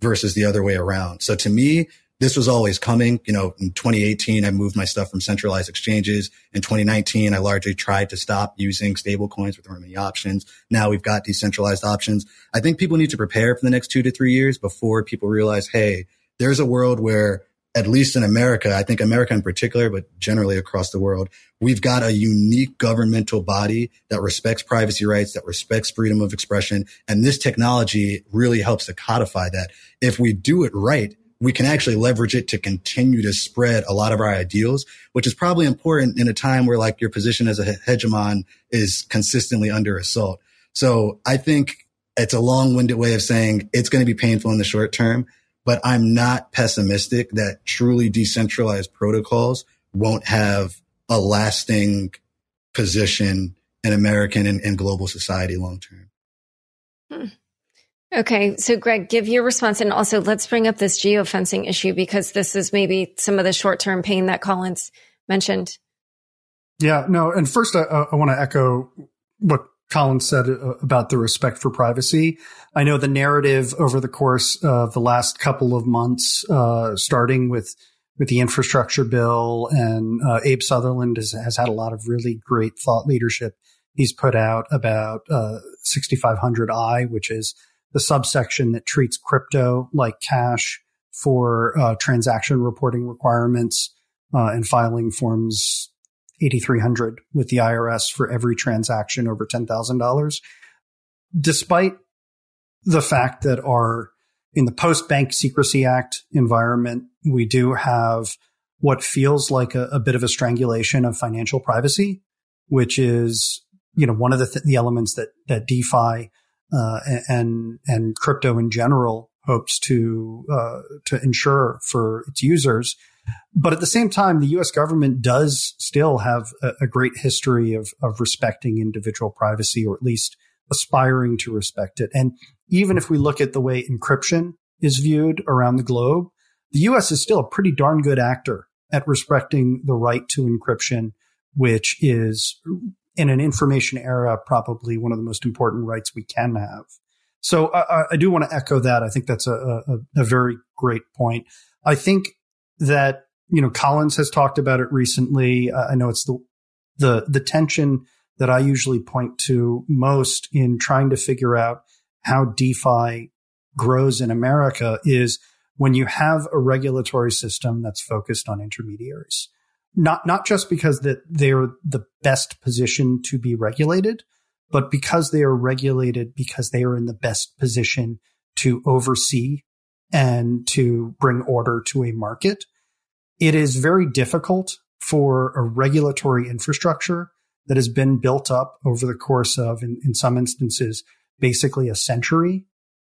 versus the other way around. So to me, this was always coming. You know, in 2018, I moved my stuff from centralized exchanges. In 2019, I largely tried to stop using stable coins with many options. Now we've got decentralized options. I think people need to prepare for the next two to three years before people realize, hey, there's a world where at least in America, I think America in particular, but generally across the world, we've got a unique governmental body that respects privacy rights, that respects freedom of expression. And this technology really helps to codify that. If we do it right, we can actually leverage it to continue to spread a lot of our ideals, which is probably important in a time where like your position as a hegemon is consistently under assault. So I think it's a long winded way of saying it's going to be painful in the short term, but I'm not pessimistic that truly decentralized protocols won't have a lasting position in American and, and global society long term. Okay. So, Greg, give your response. And also, let's bring up this geofencing issue because this is maybe some of the short term pain that Collins mentioned. Yeah. No. And first, I, I want to echo what Collins said uh, about the respect for privacy. I know the narrative over the course of the last couple of months, uh, starting with with the infrastructure bill, and uh, Abe Sutherland has, has, had a lot of really great thought leadership. He's put out about uh, 6500I, which is the subsection that treats crypto like cash for uh, transaction reporting requirements uh, and filing forms 8300 with the IRS for every transaction over $10,000. Despite the fact that our in the post Bank Secrecy Act environment, we do have what feels like a, a bit of a strangulation of financial privacy, which is, you know, one of the, th- the elements that, that DeFi uh, and and crypto in general hopes to uh, to ensure for its users. But at the same time, the U.S. government does still have a, a great history of of respecting individual privacy, or at least aspiring to respect it. And even if we look at the way encryption is viewed around the globe, the U.S. is still a pretty darn good actor at respecting the right to encryption, which is in an information era, probably one of the most important rights we can have. So I, I do want to echo that. I think that's a, a, a very great point. I think that you know Collins has talked about it recently. Uh, I know it's the the the tension that I usually point to most in trying to figure out how DeFi grows in America is when you have a regulatory system that's focused on intermediaries. Not, not just because that they're the best position to be regulated, but because they are regulated because they are in the best position to oversee and to bring order to a market. It is very difficult for a regulatory infrastructure that has been built up over the course of, in, in some instances, basically a century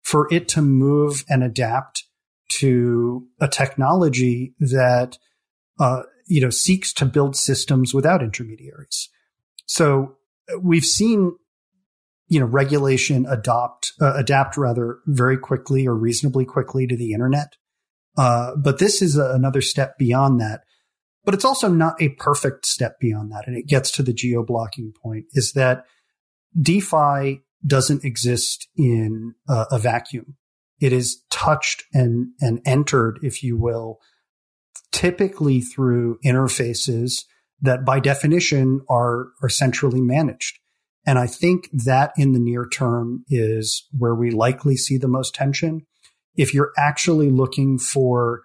for it to move and adapt to a technology that, uh, you know, seeks to build systems without intermediaries. So we've seen, you know, regulation adopt, uh, adapt rather very quickly or reasonably quickly to the internet. Uh, but this is a, another step beyond that. But it's also not a perfect step beyond that. And it gets to the geo blocking point is that DeFi doesn't exist in a, a vacuum. It is touched and, and entered, if you will, typically through interfaces that by definition are, are centrally managed. And I think that in the near term is where we likely see the most tension. If you're actually looking for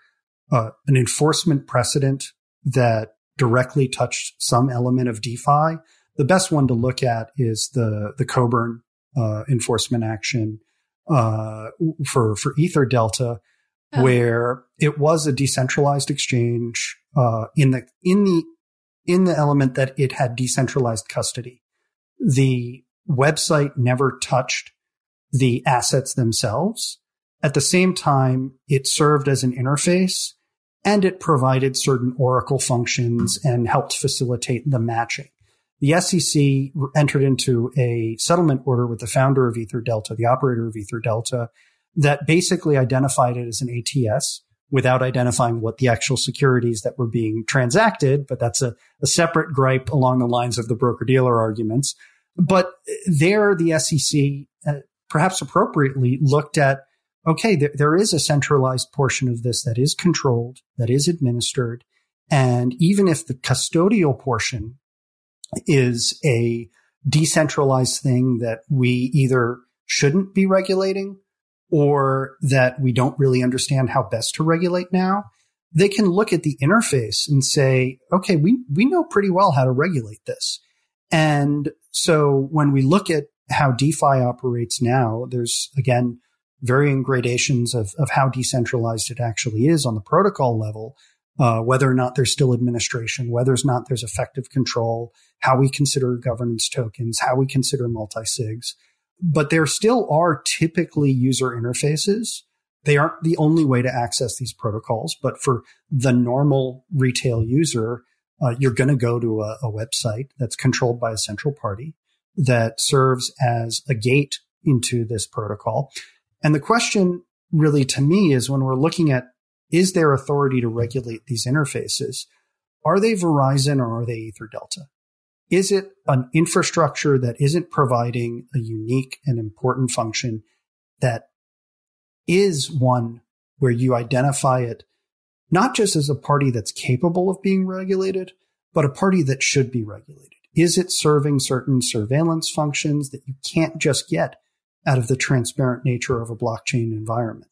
uh, an enforcement precedent that directly touched some element of DeFi, the best one to look at is the the Coburn uh, enforcement action uh, for for Ether Delta, oh. where it was a decentralized exchange uh, in the in the in the element that it had decentralized custody. The website never touched the assets themselves. At the same time, it served as an interface and it provided certain Oracle functions and helped facilitate the matching. The SEC entered into a settlement order with the founder of Ether Delta, the operator of Ether Delta, that basically identified it as an ATS without identifying what the actual securities that were being transacted. But that's a, a separate gripe along the lines of the broker dealer arguments. But there, the SEC, uh, perhaps appropriately, looked at okay, there, there is a centralized portion of this that is controlled, that is administered. And even if the custodial portion is a decentralized thing that we either shouldn't be regulating or that we don't really understand how best to regulate now, they can look at the interface and say, okay, we, we know pretty well how to regulate this. And so when we look at how DeFi operates now, there's again, varying gradations of, of how decentralized it actually is on the protocol level, uh, whether or not there's still administration, whether or not there's effective control, how we consider governance tokens, how we consider multi-sigs. But there still are typically user interfaces. They aren't the only way to access these protocols, but for the normal retail user, uh, you're going to go to a, a website that's controlled by a central party that serves as a gate into this protocol. And the question really to me is when we're looking at is there authority to regulate these interfaces? Are they Verizon or are they Ether Delta? Is it an infrastructure that isn't providing a unique and important function that is one where you identify it not just as a party that's capable of being regulated, but a party that should be regulated? Is it serving certain surveillance functions that you can't just get out of the transparent nature of a blockchain environment.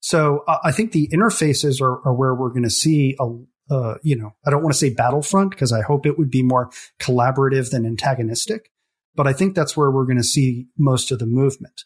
So uh, I think the interfaces are, are where we're going to see a, uh, you know, I don't want to say battlefront because I hope it would be more collaborative than antagonistic, but I think that's where we're going to see most of the movement.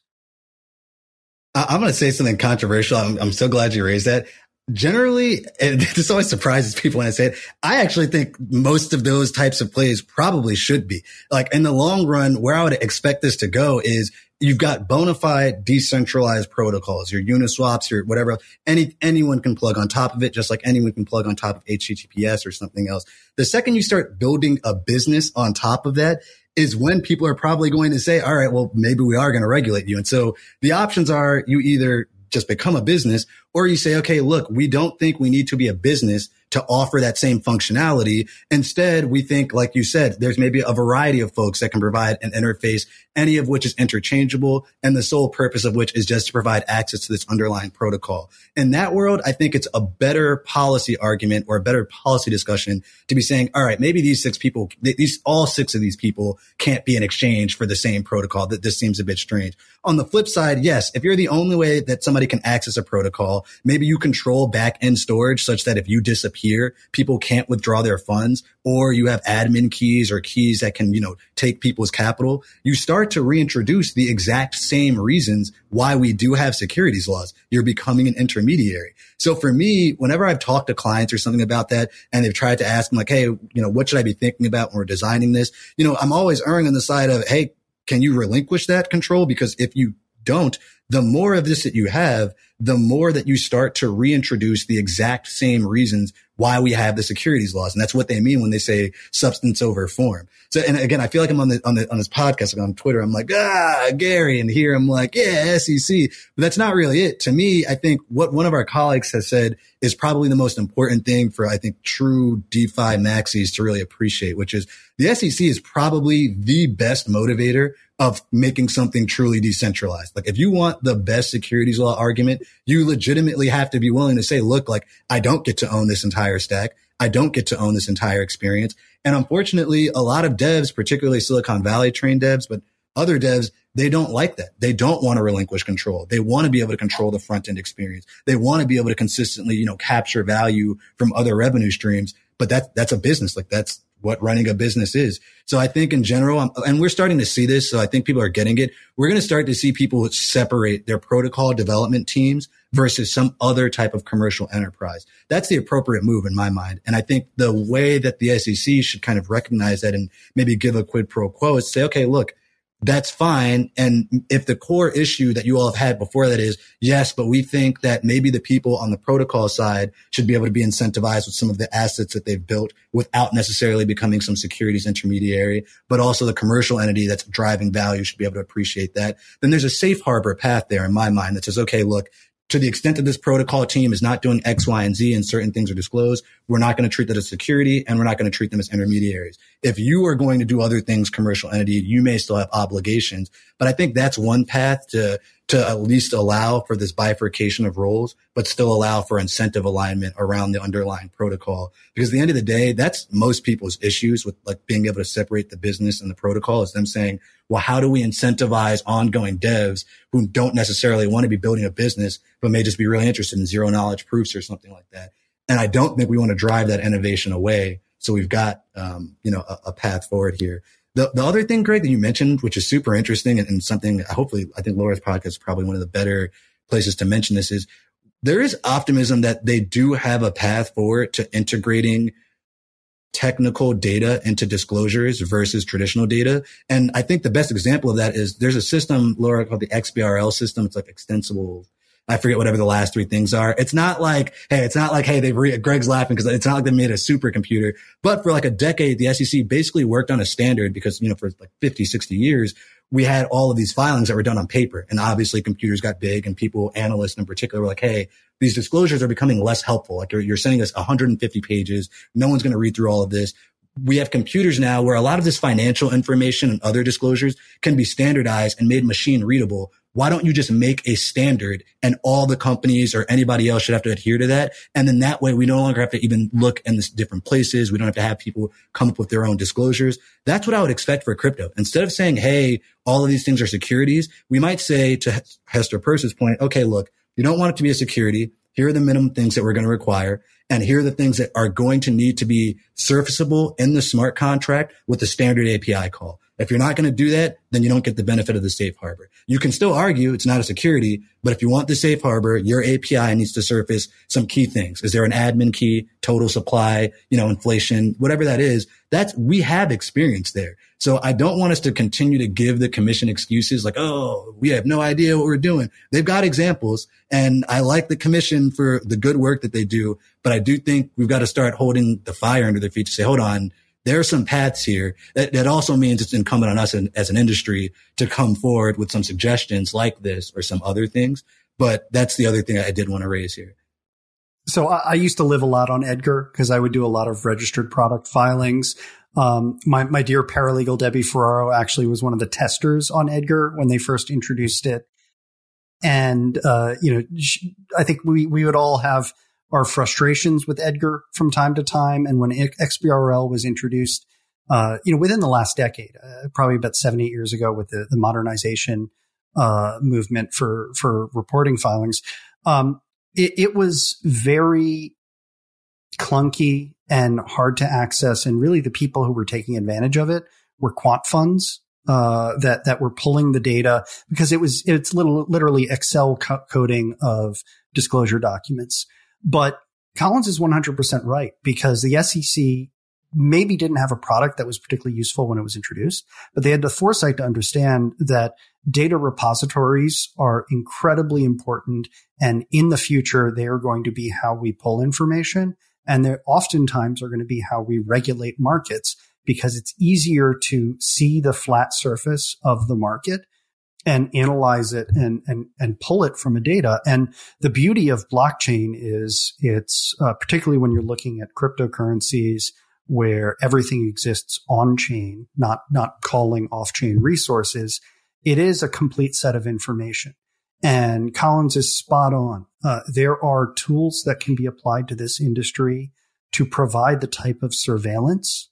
I'm going to say something controversial. I'm, I'm so glad you raised that generally, and [LAUGHS] this always surprises people when I say it. I actually think most of those types of plays probably should be like in the long run, where I would expect this to go is you've got bona fide decentralized protocols, your Uniswaps, your whatever. Any, anyone can plug on top of it, just like anyone can plug on top of HTTPS or something else. The second you start building a business on top of that is when people are probably going to say, all right, well, maybe we are going to regulate you. And so the options are you either just become a business Or you say, okay, look, we don't think we need to be a business to offer that same functionality. Instead, we think, like you said, there's maybe a variety of folks that can provide an interface, any of which is interchangeable and the sole purpose of which is just to provide access to this underlying protocol. In that world, I think it's a better policy argument or a better policy discussion to be saying, all right, maybe these six people, these, all six of these people can't be in exchange for the same protocol that this seems a bit strange. On the flip side, yes, if you're the only way that somebody can access a protocol, maybe you control back end storage such that if you disappear, people can't withdraw their funds or you have admin keys or keys that can, you know, take people's capital. You start to reintroduce the exact same reasons why we do have securities laws. You're becoming an intermediary. So for me, whenever I've talked to clients or something about that and they've tried to ask me like, Hey, you know, what should I be thinking about when we're designing this? You know, I'm always erring on the side of, Hey, can you relinquish that control? Because if you don't, the more of this that you have, the more that you start to reintroduce the exact same reasons why we have the securities laws. And that's what they mean when they say substance over form. So, and again, I feel like I'm on the, on the, on this podcast, like on Twitter, I'm like, ah, Gary. And here I'm like, yeah, SEC. But that's not really it. To me, I think what one of our colleagues has said is probably the most important thing for, I think, true DeFi maxis to really appreciate, which is the SEC is probably the best motivator of making something truly decentralized. Like if you want the best securities law argument, you legitimately have to be willing to say, look, like I don't get to own this entire stack. I don't get to own this entire experience. And unfortunately, a lot of devs, particularly Silicon Valley trained devs, but other devs, they don't like that. They don't want to relinquish control. They want to be able to control the front end experience. They want to be able to consistently, you know, capture value from other revenue streams. But that, that's a business. Like that's, what running a business is. So I think in general, um, and we're starting to see this. So I think people are getting it. We're going to start to see people separate their protocol development teams versus some other type of commercial enterprise. That's the appropriate move in my mind. And I think the way that the SEC should kind of recognize that and maybe give a quid pro quo is say, okay, look, that's fine. And if the core issue that you all have had before that is, yes, but we think that maybe the people on the protocol side should be able to be incentivized with some of the assets that they've built without necessarily becoming some securities intermediary, but also the commercial entity that's driving value should be able to appreciate that. Then there's a safe harbor path there in my mind that says, okay, look, to the extent that this protocol team is not doing X, Y, and Z and certain things are disclosed, we're not going to treat that as security and we're not going to treat them as intermediaries. If you are going to do other things, commercial entity, you may still have obligations. But I think that's one path to to at least allow for this bifurcation of roles, but still allow for incentive alignment around the underlying protocol. Because at the end of the day, that's most people's issues with like being able to separate the business and the protocol is them saying, well, how do we incentivize ongoing devs who don't necessarily want to be building a business, but may just be really interested in zero knowledge proofs or something like that. And I don't think we want to drive that innovation away. So we've got, um, you know, a, a path forward here. The, the other thing, Greg, that you mentioned, which is super interesting and, and something hopefully I think Laura's podcast is probably one of the better places to mention this is there is optimism that they do have a path forward to integrating technical data into disclosures versus traditional data. And I think the best example of that is there's a system, Laura, called the XBRL system. It's like extensible I forget whatever the last three things are. It's not like, hey, it's not like, hey, they've re- Greg's laughing because it's not like they made a supercomputer. But for like a decade, the SEC basically worked on a standard because, you know, for like 50, 60 years, we had all of these filings that were done on paper. And obviously computers got big and people, analysts in particular, were like, hey, these disclosures are becoming less helpful. Like you're, you're sending us 150 pages. No one's going to read through all of this we have computers now where a lot of this financial information and other disclosures can be standardized and made machine readable why don't you just make a standard and all the companies or anybody else should have to adhere to that? And then that way we no longer have to even look in the different places. We don't have to have people come up with their own disclosures. That's what I would expect for crypto. Instead of saying, Hey, all of these things are securities, we might say to Hester Peirce's point, okay, look, you don't want it to be a security. Here are the minimum things that we're going to require. And here are the things that are going to need to be surfaceable in the smart contract with the standard API call. If you're not going to do that, then you don't get the benefit of the safe harbor. You can still argue it's not a security, but if you want the safe harbor, your API needs to surface some key things. Is there an admin key, total supply, you know, inflation, whatever that is? That's, we have experience there. So I don't want us to continue to give the commission excuses like, Oh, we have no idea what we're doing. They've got examples and I like the commission for the good work that they do, but I do think we've got to start holding the fire under their feet to say, hold on, there are some paths here that, that also means it's incumbent on us in, as an industry to come forward with some suggestions like this or some other things. But that's the other thing I did want to raise here. So I, I used to live a lot on Edgar because I would do a lot of registered product filings. Um, my, my dear paralegal Debbie Ferraro actually was one of the testers on Edgar when they first introduced it. And, uh, you know, I think we, we would all have our frustrations with Edgar from time to time. And when XBRL was introduced, uh, you know, within the last decade, uh, probably about seven, eight years ago with the, the modernization, uh, movement for, for reporting filings, um, it, it was very clunky and hard to access. And really the people who were taking advantage of it were quant funds. Uh, that that were pulling the data because it was it's little, literally Excel co- coding of disclosure documents. But Collins is 100% right because the SEC maybe didn't have a product that was particularly useful when it was introduced, but they had the foresight to understand that data repositories are incredibly important. And in the future, they are going to be how we pull information. And they oftentimes are going to be how we regulate markets because it's easier to see the flat surface of the market and analyze it and, and, and pull it from a data. And the beauty of blockchain is it's, uh, particularly when you're looking at cryptocurrencies where everything exists on chain, not, not calling off chain resources. It is a complete set of information. And Collins is spot on. Uh, there are tools that can be applied to this industry to provide the type of surveillance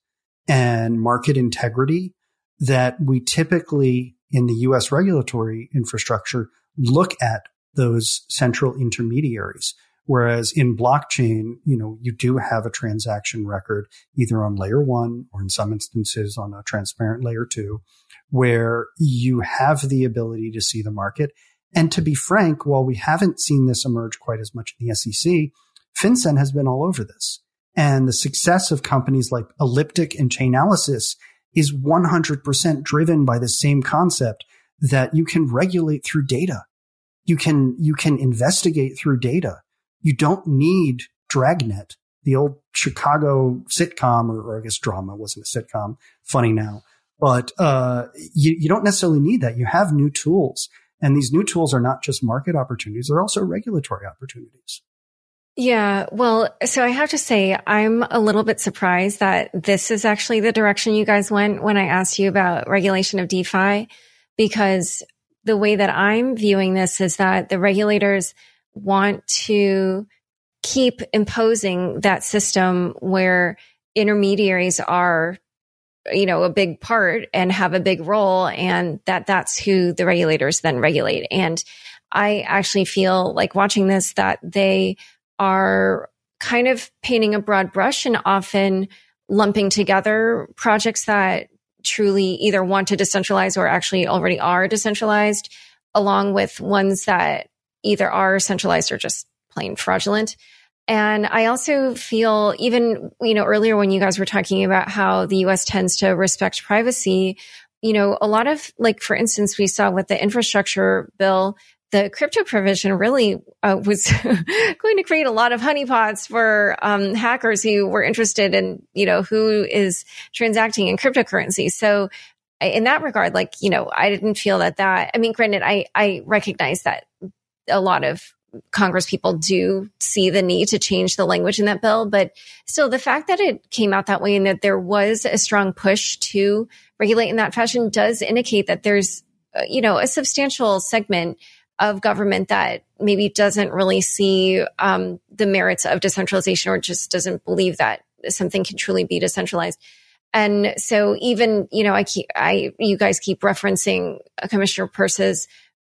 and market integrity that we typically in the US regulatory infrastructure look at those central intermediaries. Whereas in blockchain, you know, you do have a transaction record either on layer one or in some instances on a transparent layer two, where you have the ability to see the market. And to be frank, while we haven't seen this emerge quite as much in the SEC, FinCEN has been all over this. And the success of companies like Elliptic and Chainalysis is 100% driven by the same concept that you can regulate through data. You can, you can investigate through data. You don't need Dragnet, the old Chicago sitcom, or, or I guess drama wasn't a sitcom. Funny now, but, uh, you, you don't necessarily need that. You have new tools and these new tools are not just market opportunities. They're also regulatory opportunities. Yeah. Well, so I have to say, I'm a little bit surprised that this is actually the direction you guys went when I asked you about regulation of DeFi, because the way that I'm viewing this is that the regulators want to keep imposing that system where intermediaries are you know a big part and have a big role and that that's who the regulators then regulate and i actually feel like watching this that they are kind of painting a broad brush and often lumping together projects that truly either want to decentralize or actually already are decentralized, along with ones that either are centralized or just plain fraudulent. And I also feel even, you know, earlier when you guys were talking about how the US tends to respect privacy, you know, a lot of like, for instance, we saw with the infrastructure bill, the crypto provision really uh, was [LAUGHS] going to create a lot of honeypots for um, hackers who were interested in, you know, who is transacting in cryptocurrency. So in that regard, like, you know, I didn't feel that that, I mean, granted, I, I recognize that a lot of Congress people do see the need to change the language in that bill, but still the fact that it came out that way and that there was a strong push to regulate in that fashion does indicate that there's, uh, you know, a substantial segment of government that maybe doesn't really see um, the merits of decentralization or just doesn't believe that something can truly be decentralized. And so even, you know, I keep, I, you guys keep referencing Commissioner Peirce's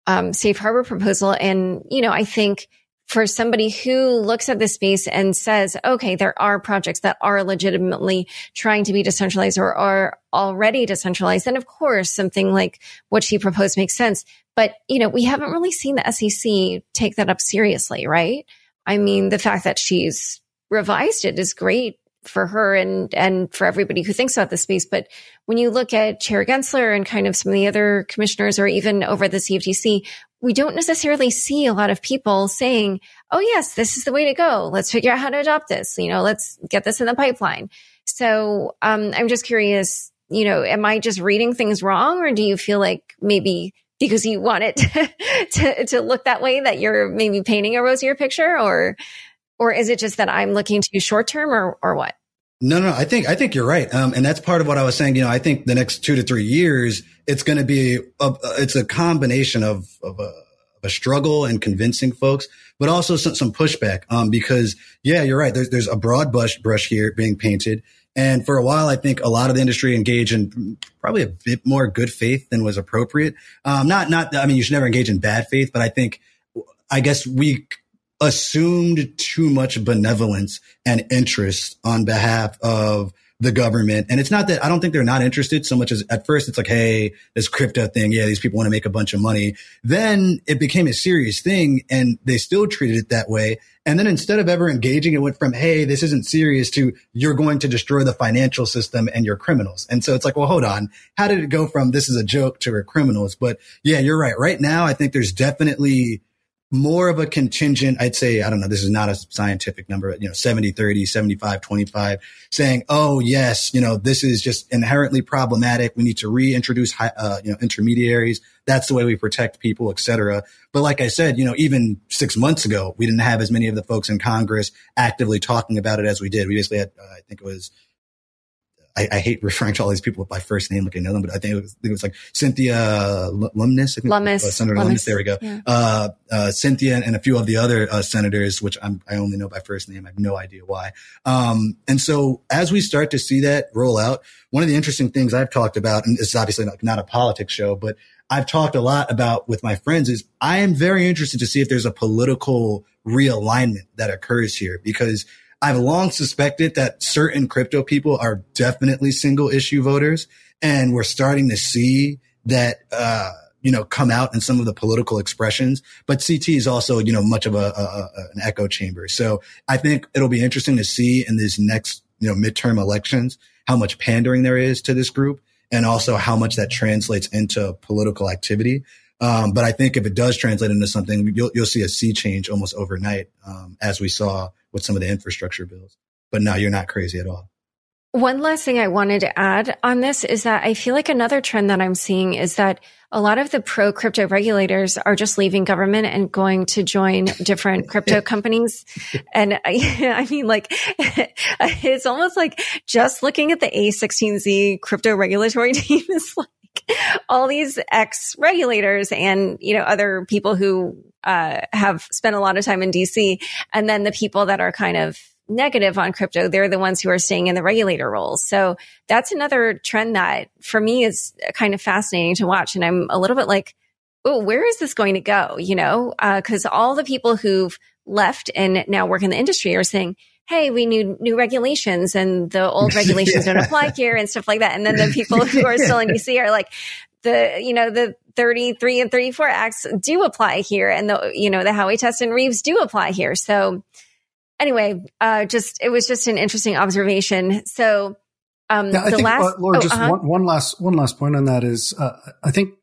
um, safe harbor proposal. And, you know, I think for somebody who looks at this space and says, okay, there are projects that are legitimately trying to be decentralized or are already decentralized. And of course, something like what she proposed makes sense. But, you know, we haven't really seen the SEC take that up seriously, right? I mean, the fact that she's revised it is great for her and and for everybody who thinks about this space. But when you look at Chair Gensler and kind of some of the other commissioners or even over the CFTC, we don't necessarily see a lot of people saying, Oh yes, this is the way to go. Let's figure out how to adopt this. You know, let's get this in the pipeline. So um, I'm just curious, you know, am I just reading things wrong or do you feel like maybe because you want it [LAUGHS] to, to, to look that way that you're maybe painting a rosier picture or, or is it just that I'm looking too short term or, or what? No, no, I think, I think you're right. Um, and that's part of what I was saying. You know, I think the next two to three years, it's going to be, a, it's a combination of, of a, a struggle and convincing folks, but also some, some pushback. Um, because yeah, you're right. There's, there's a broad brush brush here being painted. And for a while, I think a lot of the industry engaged in probably a bit more good faith than was appropriate. Um, not, not, I mean, you should never engage in bad faith, but I think, I guess we assumed too much benevolence and interest on behalf of the government. And it's not that I don't think they're not interested so much as at first it's like, Hey, this crypto thing. Yeah. These people want to make a bunch of money. Then it became a serious thing and they still treated it that way. And then instead of ever engaging, it went from, Hey, this isn't serious to you're going to destroy the financial system and you're criminals. And so it's like, well, hold on. How did it go from this is a joke to we're criminals? But yeah, you're right. Right now, I think there's definitely more of a contingent, I'd say, I don't know, this is not a scientific number, you know, 70, 30, 75, 25, saying, oh, yes, you know, this is just inherently problematic. We need to reintroduce, uh, you know, intermediaries. That's the way we protect people, et cetera. But like I said, you know, even six months ago, we didn't have as many of the folks in Congress actively talking about it as we did. We basically had, uh, I think it was I, I, hate referring to all these people by first name like I know them, but I think it was, it was like Cynthia I think, Lummis, uh, Senator Lummis. Lummis. There we go. Yeah. Uh, uh, Cynthia and a few of the other uh, senators, which I'm, i only know by first name. I have no idea why. Um, and so as we start to see that roll out, one of the interesting things I've talked about, and this is obviously not, not a politics show, but I've talked a lot about with my friends is I am very interested to see if there's a political realignment that occurs here because I've long suspected that certain crypto people are definitely single issue voters. And we're starting to see that, uh, you know, come out in some of the political expressions, but CT is also, you know, much of a, a, an echo chamber. So I think it'll be interesting to see in these next, you know, midterm elections, how much pandering there is to this group and also how much that translates into political activity. Um, but I think if it does translate into something, you'll, you'll see a sea change almost overnight, um, as we saw with some of the infrastructure bills. But no, you're not crazy at all. One last thing I wanted to add on this is that I feel like another trend that I'm seeing is that a lot of the pro crypto regulators are just leaving government and going to join different crypto [LAUGHS] companies. And I, [LAUGHS] I, mean, like, [LAUGHS] it's almost like just looking at the A16Z crypto regulatory team is like, all these ex regulators and, you know, other people who, uh, have spent a lot of time in DC. And then the people that are kind of negative on crypto, they're the ones who are staying in the regulator roles. So that's another trend that for me is kind of fascinating to watch. And I'm a little bit like, oh, where is this going to go? You know, uh, cause all the people who've left and now work in the industry are saying, hey, we need new regulations and the old [LAUGHS] regulations yeah. don't apply here and stuff like that. And then the people who are still in DC are like, the, you know, the 33 and 34 acts do apply here and the, you know, the Howey test and Reves do apply here. So anyway, uh, just, it was just an interesting observation. So, um, yeah, I the think, last, uh, Laura, oh, just uh-huh. one, one last, one last point on that is, uh, I think,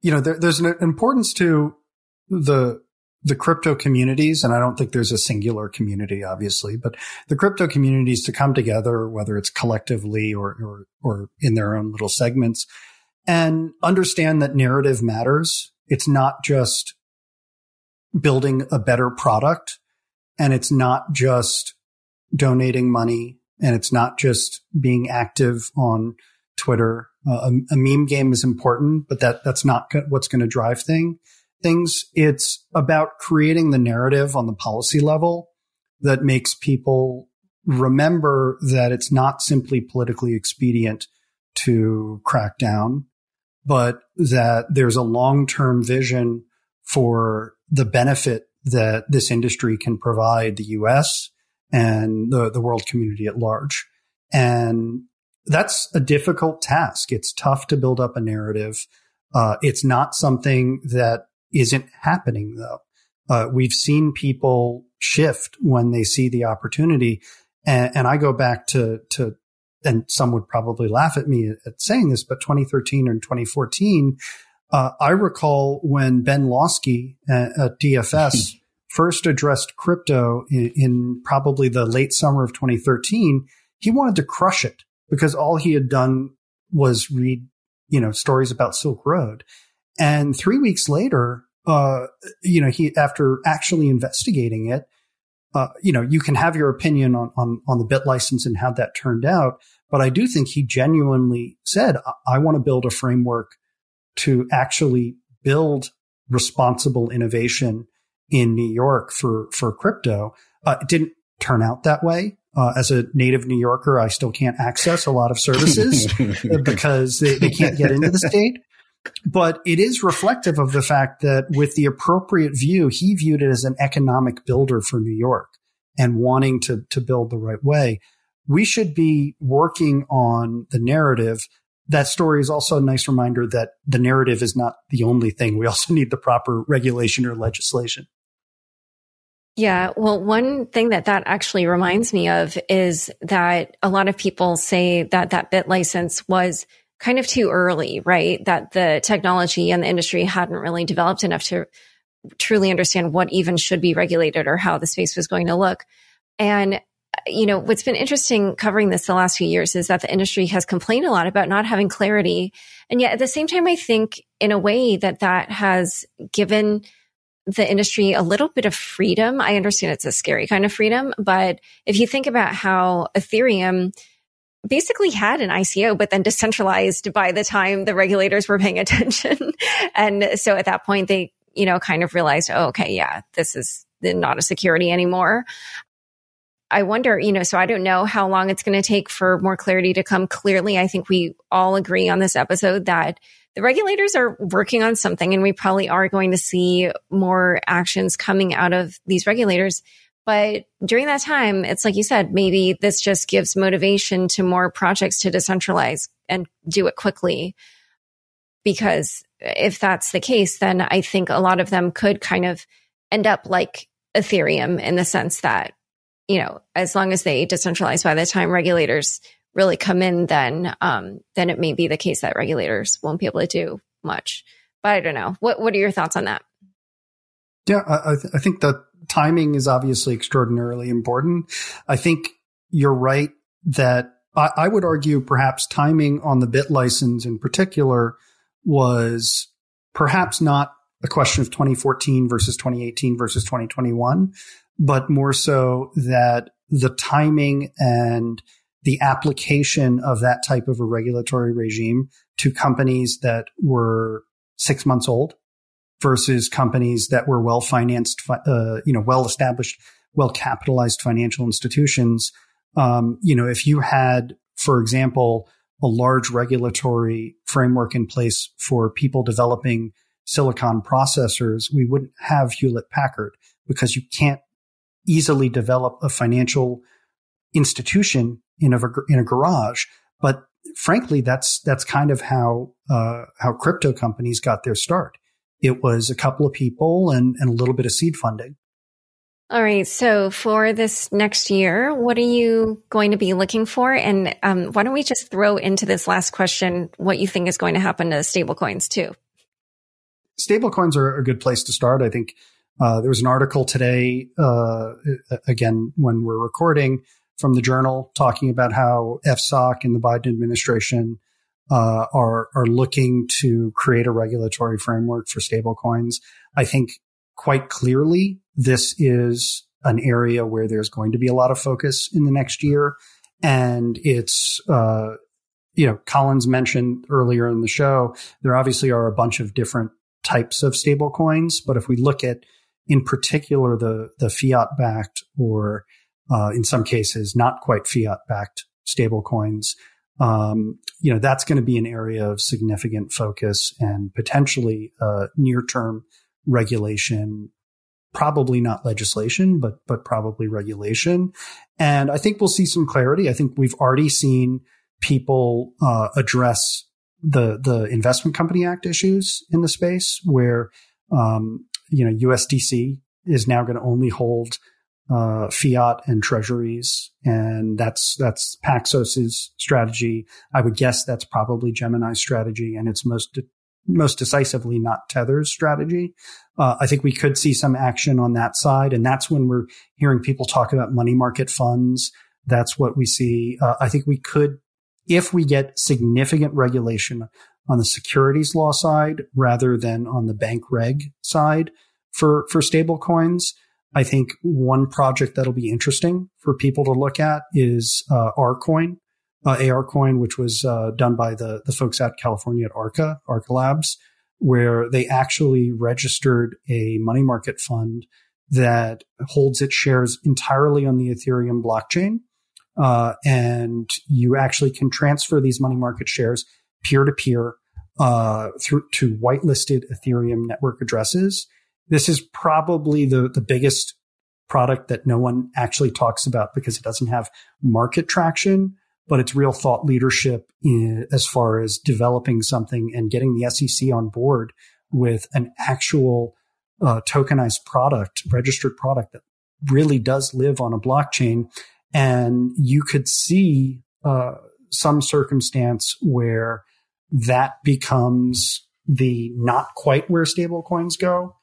you know, there, there's an importance to the the crypto communities, and I don't think there's a singular community, obviously, but the crypto communities to come together, whether it's collectively or, or, or in their own little segments and understand that narrative matters. It's not just building a better product and it's not just donating money and it's not just being active on Twitter. Uh, a, a meme game is important, but that, that's not what's going to drive thing things. It's about creating the narrative on the policy level that makes people remember that it's not simply politically expedient to crack down, but that there's a long-term vision for the benefit that this industry can provide the US and the, the world community at large. And that's a difficult task. It's tough to build up a narrative. Uh, it's not something that isn't happening though. Uh, we've seen people shift when they see the opportunity. And, and, I go back to, to, and some would probably laugh at me at saying this, but 2013 and 2014, uh, I recall when Ben Lawsky at, at DFS [LAUGHS] first addressed crypto in, in probably the late summer of 2013, he wanted to crush it because all he had done was read, you know, stories about Silk Road. And three weeks later, uh, you know, he, after actually investigating it, uh, you know, you can have your opinion on, on, on the BitLicense and how that turned out. But I do think he genuinely said, I, I want to build a framework to actually build responsible innovation in New York for, for crypto. Uh, it didn't turn out that way. Uh, as a native New Yorker, I still can't access a lot of services [LAUGHS] because they, they can't get into the state. But it is reflective of the fact that with the appropriate view, he viewed it as an economic builder for New York and wanting to, to build the right way. We should be working on the narrative. That story is also a nice reminder that the narrative is not the only thing. We also [LAUGHS] need the proper regulation or legislation. Yeah. Well, one thing that that actually reminds me of is that a lot of people say that that bit license was kind of too early, right? That the technology and the industry hadn't really developed enough to truly understand what even should be regulated or how the space was going to look. And you know, what's been interesting covering this the last few years is that the industry has complained a lot about not having clarity. And yet at the same time, I think in a way that that has given the industry a little bit of freedom. I understand it's a scary kind of freedom, but if you think about how Ethereum basically had an ICO, but then decentralized by the time the regulators were paying [LAUGHS] attention. and so at that point, they, you know, kind of realized, oh, okay, yeah, this is not a security anymore. I wonder, you know, so I don't know how long it's going to take for more clarity to come. Clearly, I think we all agree on this episode that the regulators are working on something and we probably are going to see more actions coming out of these regulators. But during that time, it's like you said, maybe this just gives motivation to more projects to decentralize and do it quickly. Because if that's the case, then I think a lot of them could kind of end up like Ethereum in the sense that, you know, as long as they decentralize by the time regulators really come in, then um, then it may be the case that regulators won't be able to do much. But I don't know. What what are your thoughts on that? Yeah, I, th- I think that timing is obviously extraordinarily important. I think you're right that I, I would argue perhaps timing on the BitLicense in particular was perhaps not a question of 2014 versus 2018 versus 2021, but more so that the timing and the application of that type of a regulatory regime to companies that were six months old versus companies that were well financed, uh, you know, well established, well capitalized financial institutions. Um, you know, if you had, for example, a large regulatory framework in place for people developing silicon processors, we wouldn't have Hewlett Packard because you can't easily develop a financial institution in a in a garage. But frankly, that's that's kind of how uh, how crypto companies got their start. It was a couple of people and, and a little bit of seed funding. All right. So for this next year, what are you going to be looking for? And um, why don't we just throw into this last question what you think is going to happen to stablecoins too? Stablecoins are a good place to start. I think uh, there was an article today, uh, again, when we're recording, from the journal talking about how FSOC and the Biden administration uh, are are looking to create a regulatory framework for stablecoins. I think quite clearly this is an area where there's going to be a lot of focus in the next year, and it's uh, you know Collins mentioned earlier in the show there obviously are a bunch of different types of stablecoins, but if we look at in particular the the fiat backed or uh, in some cases, not quite fiat backed stable coins. Um, you know, that's going to be an area of significant focus and potentially uh, near term regulation. Probably not legislation, but but probably regulation. And I think we'll see some clarity. I think we've already seen people uh, address the the Investment Company Act issues in the space, where um, you know USDC is now going to only hold uh, fiat and treasuries, and that's that's Paxos's strategy. I would guess that's probably Gemini's strategy, and it's most de- most decisively not Tether's strategy. Uh, I think we could see some action on that side, and that's when we're hearing people talk about money market funds. That's what we see. Uh, I think we could, if we get significant regulation on the securities law side rather than on the bank reg side for, for stable coins. I think one project that'll be interesting for people to look at is uh, uh, ARcoin, which was uh, done by the the folks at California at Arca, Arca Labs, where they actually registered a money market fund that holds its shares entirely on the Ethereum blockchain, uh, and you actually can transfer these money market shares peer to peer through to whitelisted Ethereum network addresses this is probably the, the biggest product that no one actually talks about because it doesn't have market traction, but it's real thought leadership in, as far as developing something and getting the SEC on board with an actual uh, tokenized product, registered product that really does live on a blockchain. And you could see uh, some circumstance where that becomes the not quite where stable coins go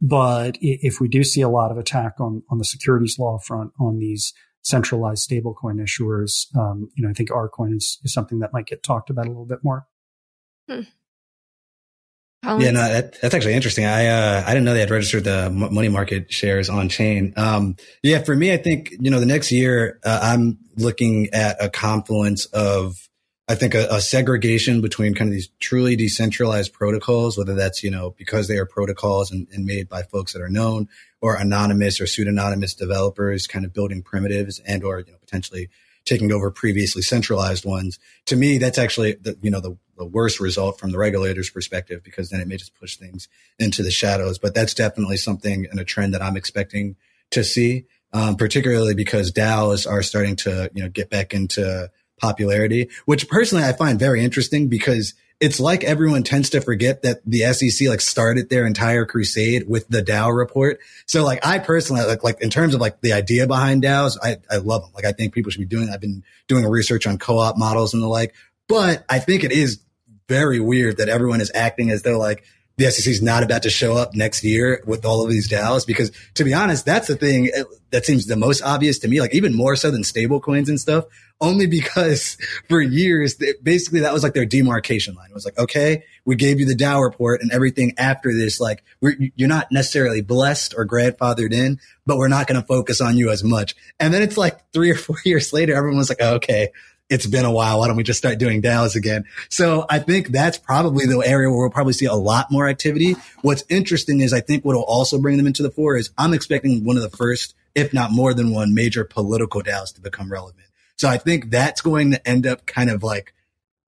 but if we do see a lot of attack on, on the securities law front on these centralized stablecoin issuers, um, you know, I think ArCoin is, is something that might get talked about a little bit more. Hmm. Yeah, no, that, that's actually interesting. I uh, I didn't know they had registered the money market shares on chain. Um, yeah, for me, I think you know the next year uh, I'm looking at a confluence of I think a, a, segregation between kind of these truly decentralized protocols, whether that's, you know, because they are protocols and, and, made by folks that are known or anonymous or pseudonymous developers kind of building primitives and or, you know, potentially taking over previously centralized ones. To me, that's actually the, you know, the, the worst result from the regulator's perspective, because then it may just push things into the shadows. But that's definitely something and a trend that I'm expecting to see. Um, particularly because DAOs are starting to, you know, get back into popularity, which personally I find very interesting because it's like everyone tends to forget that the SEC like started their entire crusade with the DAO report. So like I personally like like in terms of like the idea behind DAOs, I, I love them. Like I think people should be doing. I've been doing research on co-op models and the like, but I think it is very weird that everyone is acting as though like the SEC is not about to show up next year with all of these DAOs because to be honest, that's the thing eh, that seems the most obvious to me, like even more so than stable coins and stuff, only because [LAUGHS] for years, basically that was like their demarcation line. It was like, okay, we gave you the DAO report and everything after this, like you're not necessarily blessed or grandfathered in, but we're not going to focus on you as much. And then it's like three or four [LAUGHS] years later, everyone was like, oh, okay, it's been a while. Why don't we just start doing DAOs again? So I think that's probably the area where we'll probably see a lot more activity. What's interesting is I think what will also bring them into the fore is I'm expecting one of the first, if not more than one major political DAOs to become relevant. So I think that's going to end up kind of like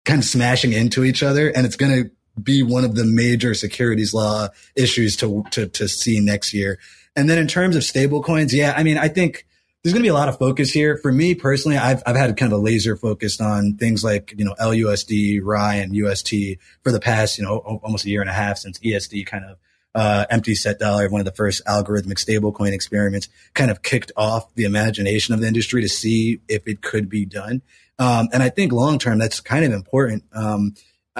kind of smashing into each other and it's going to be one of the major securities law issues to, to, to see next year. And then in terms of stable coins, yeah, I mean, I think there's going to be a lot of focus here. For me personally, I've, I've had kind of a laser focused on things like, you know, LUSD, RAI, and UST for the past, you know, almost a year and a half since ESD kind of, uh, empty set dollar, one of the first algorithmic stablecoin experiments kind of kicked off the imagination of the industry to see if it could be done. Um, and I think long term, that's kind of important. Um,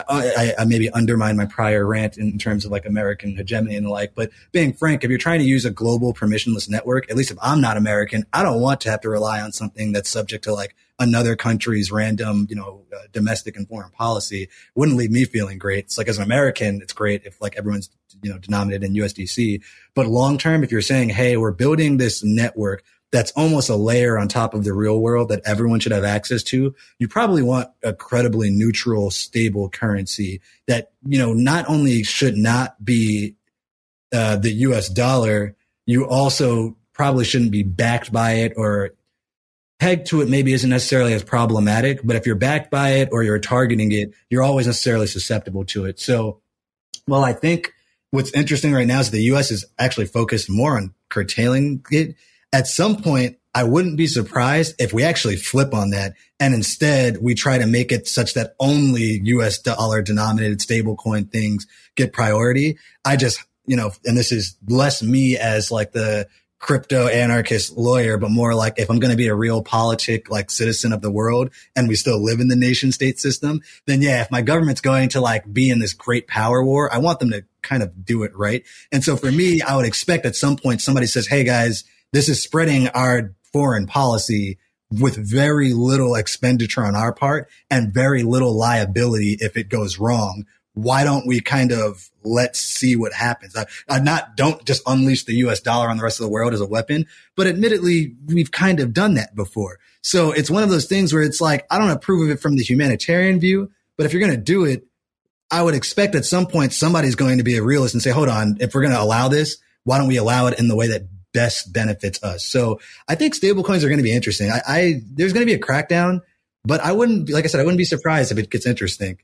I, I, maybe undermine my prior rant in terms of like American hegemony and the like. But being frank, if you're trying to use a global permissionless network, at least if I'm not American, I don't want to have to rely on something that's subject to like another country's random, you know, uh, domestic and foreign policy. It wouldn't leave me feeling great. It's like as an American, it's great if like everyone's, you know, denominated in USDC. But long term, if you're saying, Hey, we're building this network that's almost a layer on top of the real world that everyone should have access to, you probably want a credibly neutral, stable currency that, you know, not only should not be uh, the US dollar, you also probably shouldn't be backed by it or pegged to it maybe isn't necessarily as problematic. But if you're backed by it or you're targeting it, you're always necessarily susceptible to it. So, well, I think what's interesting right now is the US is actually focused more on curtailing it at some point, I wouldn't be surprised if we actually flip on that and instead we try to make it such that only US dollar denominated stablecoin things get priority. I just, you know, and this is less me as like the crypto anarchist lawyer, but more like if I'm going to be a real politic, like citizen of the world and we still live in the nation state system, then yeah, if my government's going to like be in this great power war, I want them to kind of do it right. And so for me, I would expect at some point somebody says, Hey guys, this is spreading our foreign policy with very little expenditure on our part and very little liability if it goes wrong. Why don't we kind of let's see what happens? I, I not don't just unleash the US dollar on the rest of the world as a weapon, but admittedly, we've kind of done that before. So it's one of those things where it's like, I don't approve of it from the humanitarian view, but if you're going to do it, I would expect at some point somebody's going to be a realist and say, hold on, if we're going to allow this, why don't we allow it in the way that best benefits us? So I think stablecoins are going to be interesting. I, I there's going to be a crackdown, but I wouldn't, like I said, I wouldn't be surprised if it gets interesting.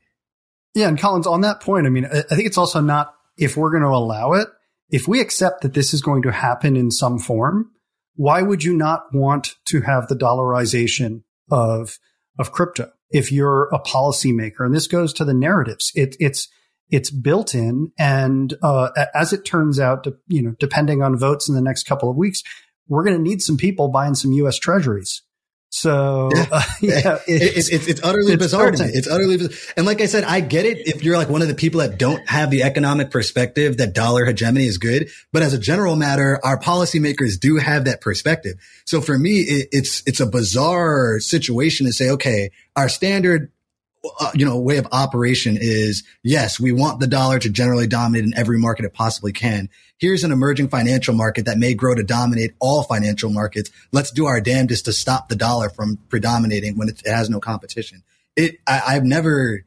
Yeah. And Collins, on that point, I mean, I think it's also not if we're going to allow it, if we accept that this is going to happen in some form, why would you not want to have the dollarization of, of crypto? If you're a policymaker, and this goes to the narratives, it, it's, it's built in. And, uh, as it turns out, you know, depending on votes in the next couple of weeks, we're going to need some people buying some U.S. treasuries. So yeah, uh, [LAUGHS] yeah it, it's, it's, it's utterly it's bizarre to me. It's utterly bizarre. And like I said, I get it if you're like one of the people that don't have the economic perspective that dollar hegemony is good. But as a general matter, our policymakers do have that perspective. So for me, it, it's it's a bizarre situation to say, okay, our standard uh, you know, way of operation is yes, we want the dollar to generally dominate in every market it possibly can. Here's an emerging financial market that may grow to dominate all financial markets. Let's do our damnedest to stop the dollar from predominating when it, has no competition. It, I, have never,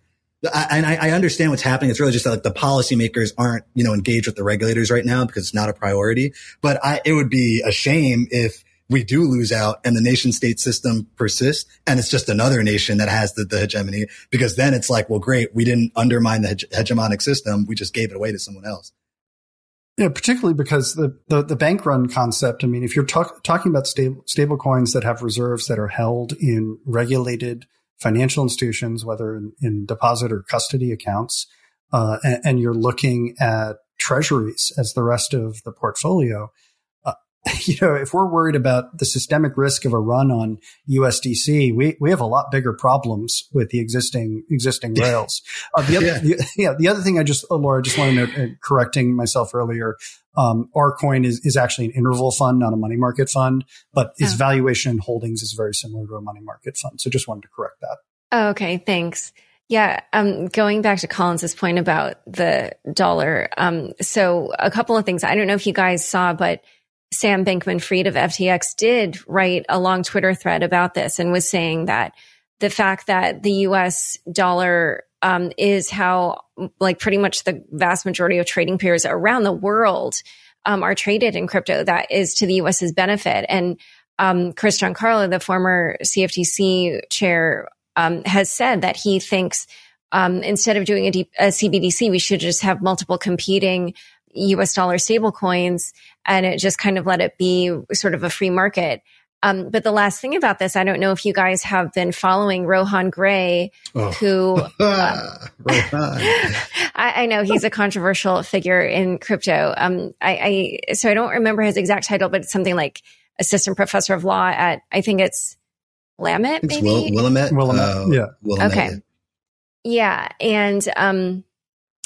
I, and I, I, understand what's happening. It's really just that like the policymakers aren't, you know, engaged with the regulators right now because it's not a priority. But I, it would be a shame if we do lose out and the nation state system persists and it's just another nation that has the, the hegemony because then it's like, well, great. We didn't undermine the hege- hegemonic system. We just gave it away to someone else. Yeah, particularly because the, the, the bank run concept. I mean, if you're talk, talking about stable, stable coins that have reserves that are held in regulated financial institutions, whether in, in deposit or custody accounts, uh, and, and, you're looking at treasuries as the rest of the portfolio, [LAUGHS] you know, if we're worried about the systemic risk of a run on USDC, we, we have a lot bigger problems with the existing existing [LAUGHS] rails. Uh, the other, yeah. The, yeah, the other thing I just, oh, Laura, just want to note, uh, correcting myself earlier, um, ArCoin is, is actually an interval fund, not a money market fund, but its oh. valuation and holdings is very similar to a money market fund. So just wanted to correct that. Oh, okay, thanks. Yeah, um, going back to Collins's point about the dollar. Um, so a couple of things. I don't know if you guys saw, but Sam Bankman Fried of FTX did write a long Twitter thread about this and was saying that the fact that the US dollar um, is how, like, pretty much the vast majority of trading pairs around the world um, are traded in crypto, that is to the US's benefit. And um, Chris Giancarlo, the former CFTC chair, um, has said that he thinks um, instead of doing a, CBDC, we should just have multiple competing US dollar stable coins and it just kind of let it be sort of a free market. Um, but the last thing about this, I don't know if you guys have been following Rohan Grey, oh. who [LAUGHS] uh, [LAUGHS] I, I, know he's a controversial figure in crypto. Um, I, I, so I don't remember his exact title, but it's something like assistant professor of law at I think it's Willamette, maybe Will, Willamette. Willamette, uh, yeah. Willamette. Okay, yeah, and um,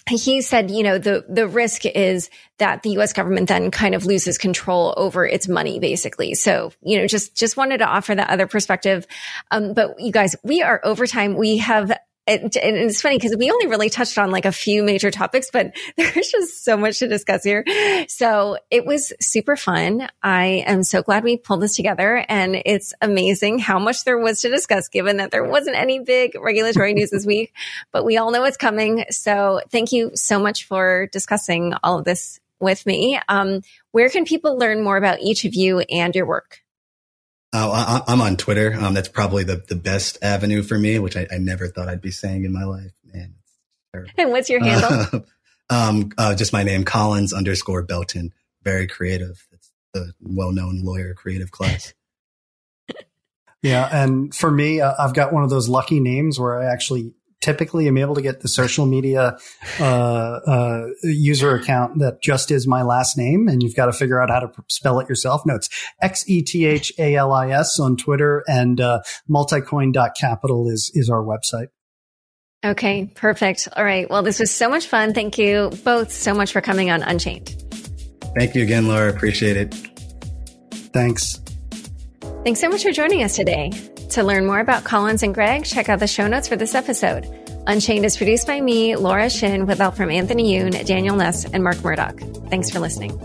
he said, you know, the, the risk is that the US government then kind of loses control over its money, basically. So, you know, just, just wanted to offer that other perspective. Um, but you guys, we are over time. We have and it's funny because we only really touched on like a few major topics, but [LAUGHS] there's just so much to discuss here. So it was super fun. I am so glad we pulled this together and it's amazing how much there was to discuss given that there wasn't any big regulatory news this week, [LAUGHS] but we all know it's coming. So thank you so much for discussing all of this with me. Um, where can people learn more about each of you and your work? Oh, I, am on Twitter. Um, that's probably the, the best avenue for me, which I, I never thought I'd be saying in my life. Man, And [LAUGHS] what's your handle? [LAUGHS] um, uh, just my name, Collins underscore Belton. Very creative. It's the well-known lawyer creative class. [LAUGHS] yeah, and for me, uh, I've got one of those lucky names where I actually typically am able to get the social media uh, uh, user account that just is my last name, and you've got to figure out how to spell it yourself. No, it's X E T H A L I S on Twitter, and uh, multicoin.capital is is our website. Okay, perfect. All right. Well, this was so much fun. Thank you both so much for coming on Unchained. Thank you again, Laura. Appreciate it. Thanks. Thanks so much for joining us today. To learn more about Collins and Greg, check out the show notes for this episode. Unchained is produced by me, Laura Shin, with help from Anthony Yoon, Daniel Ness, and Mark Murdoch. Thanks for listening.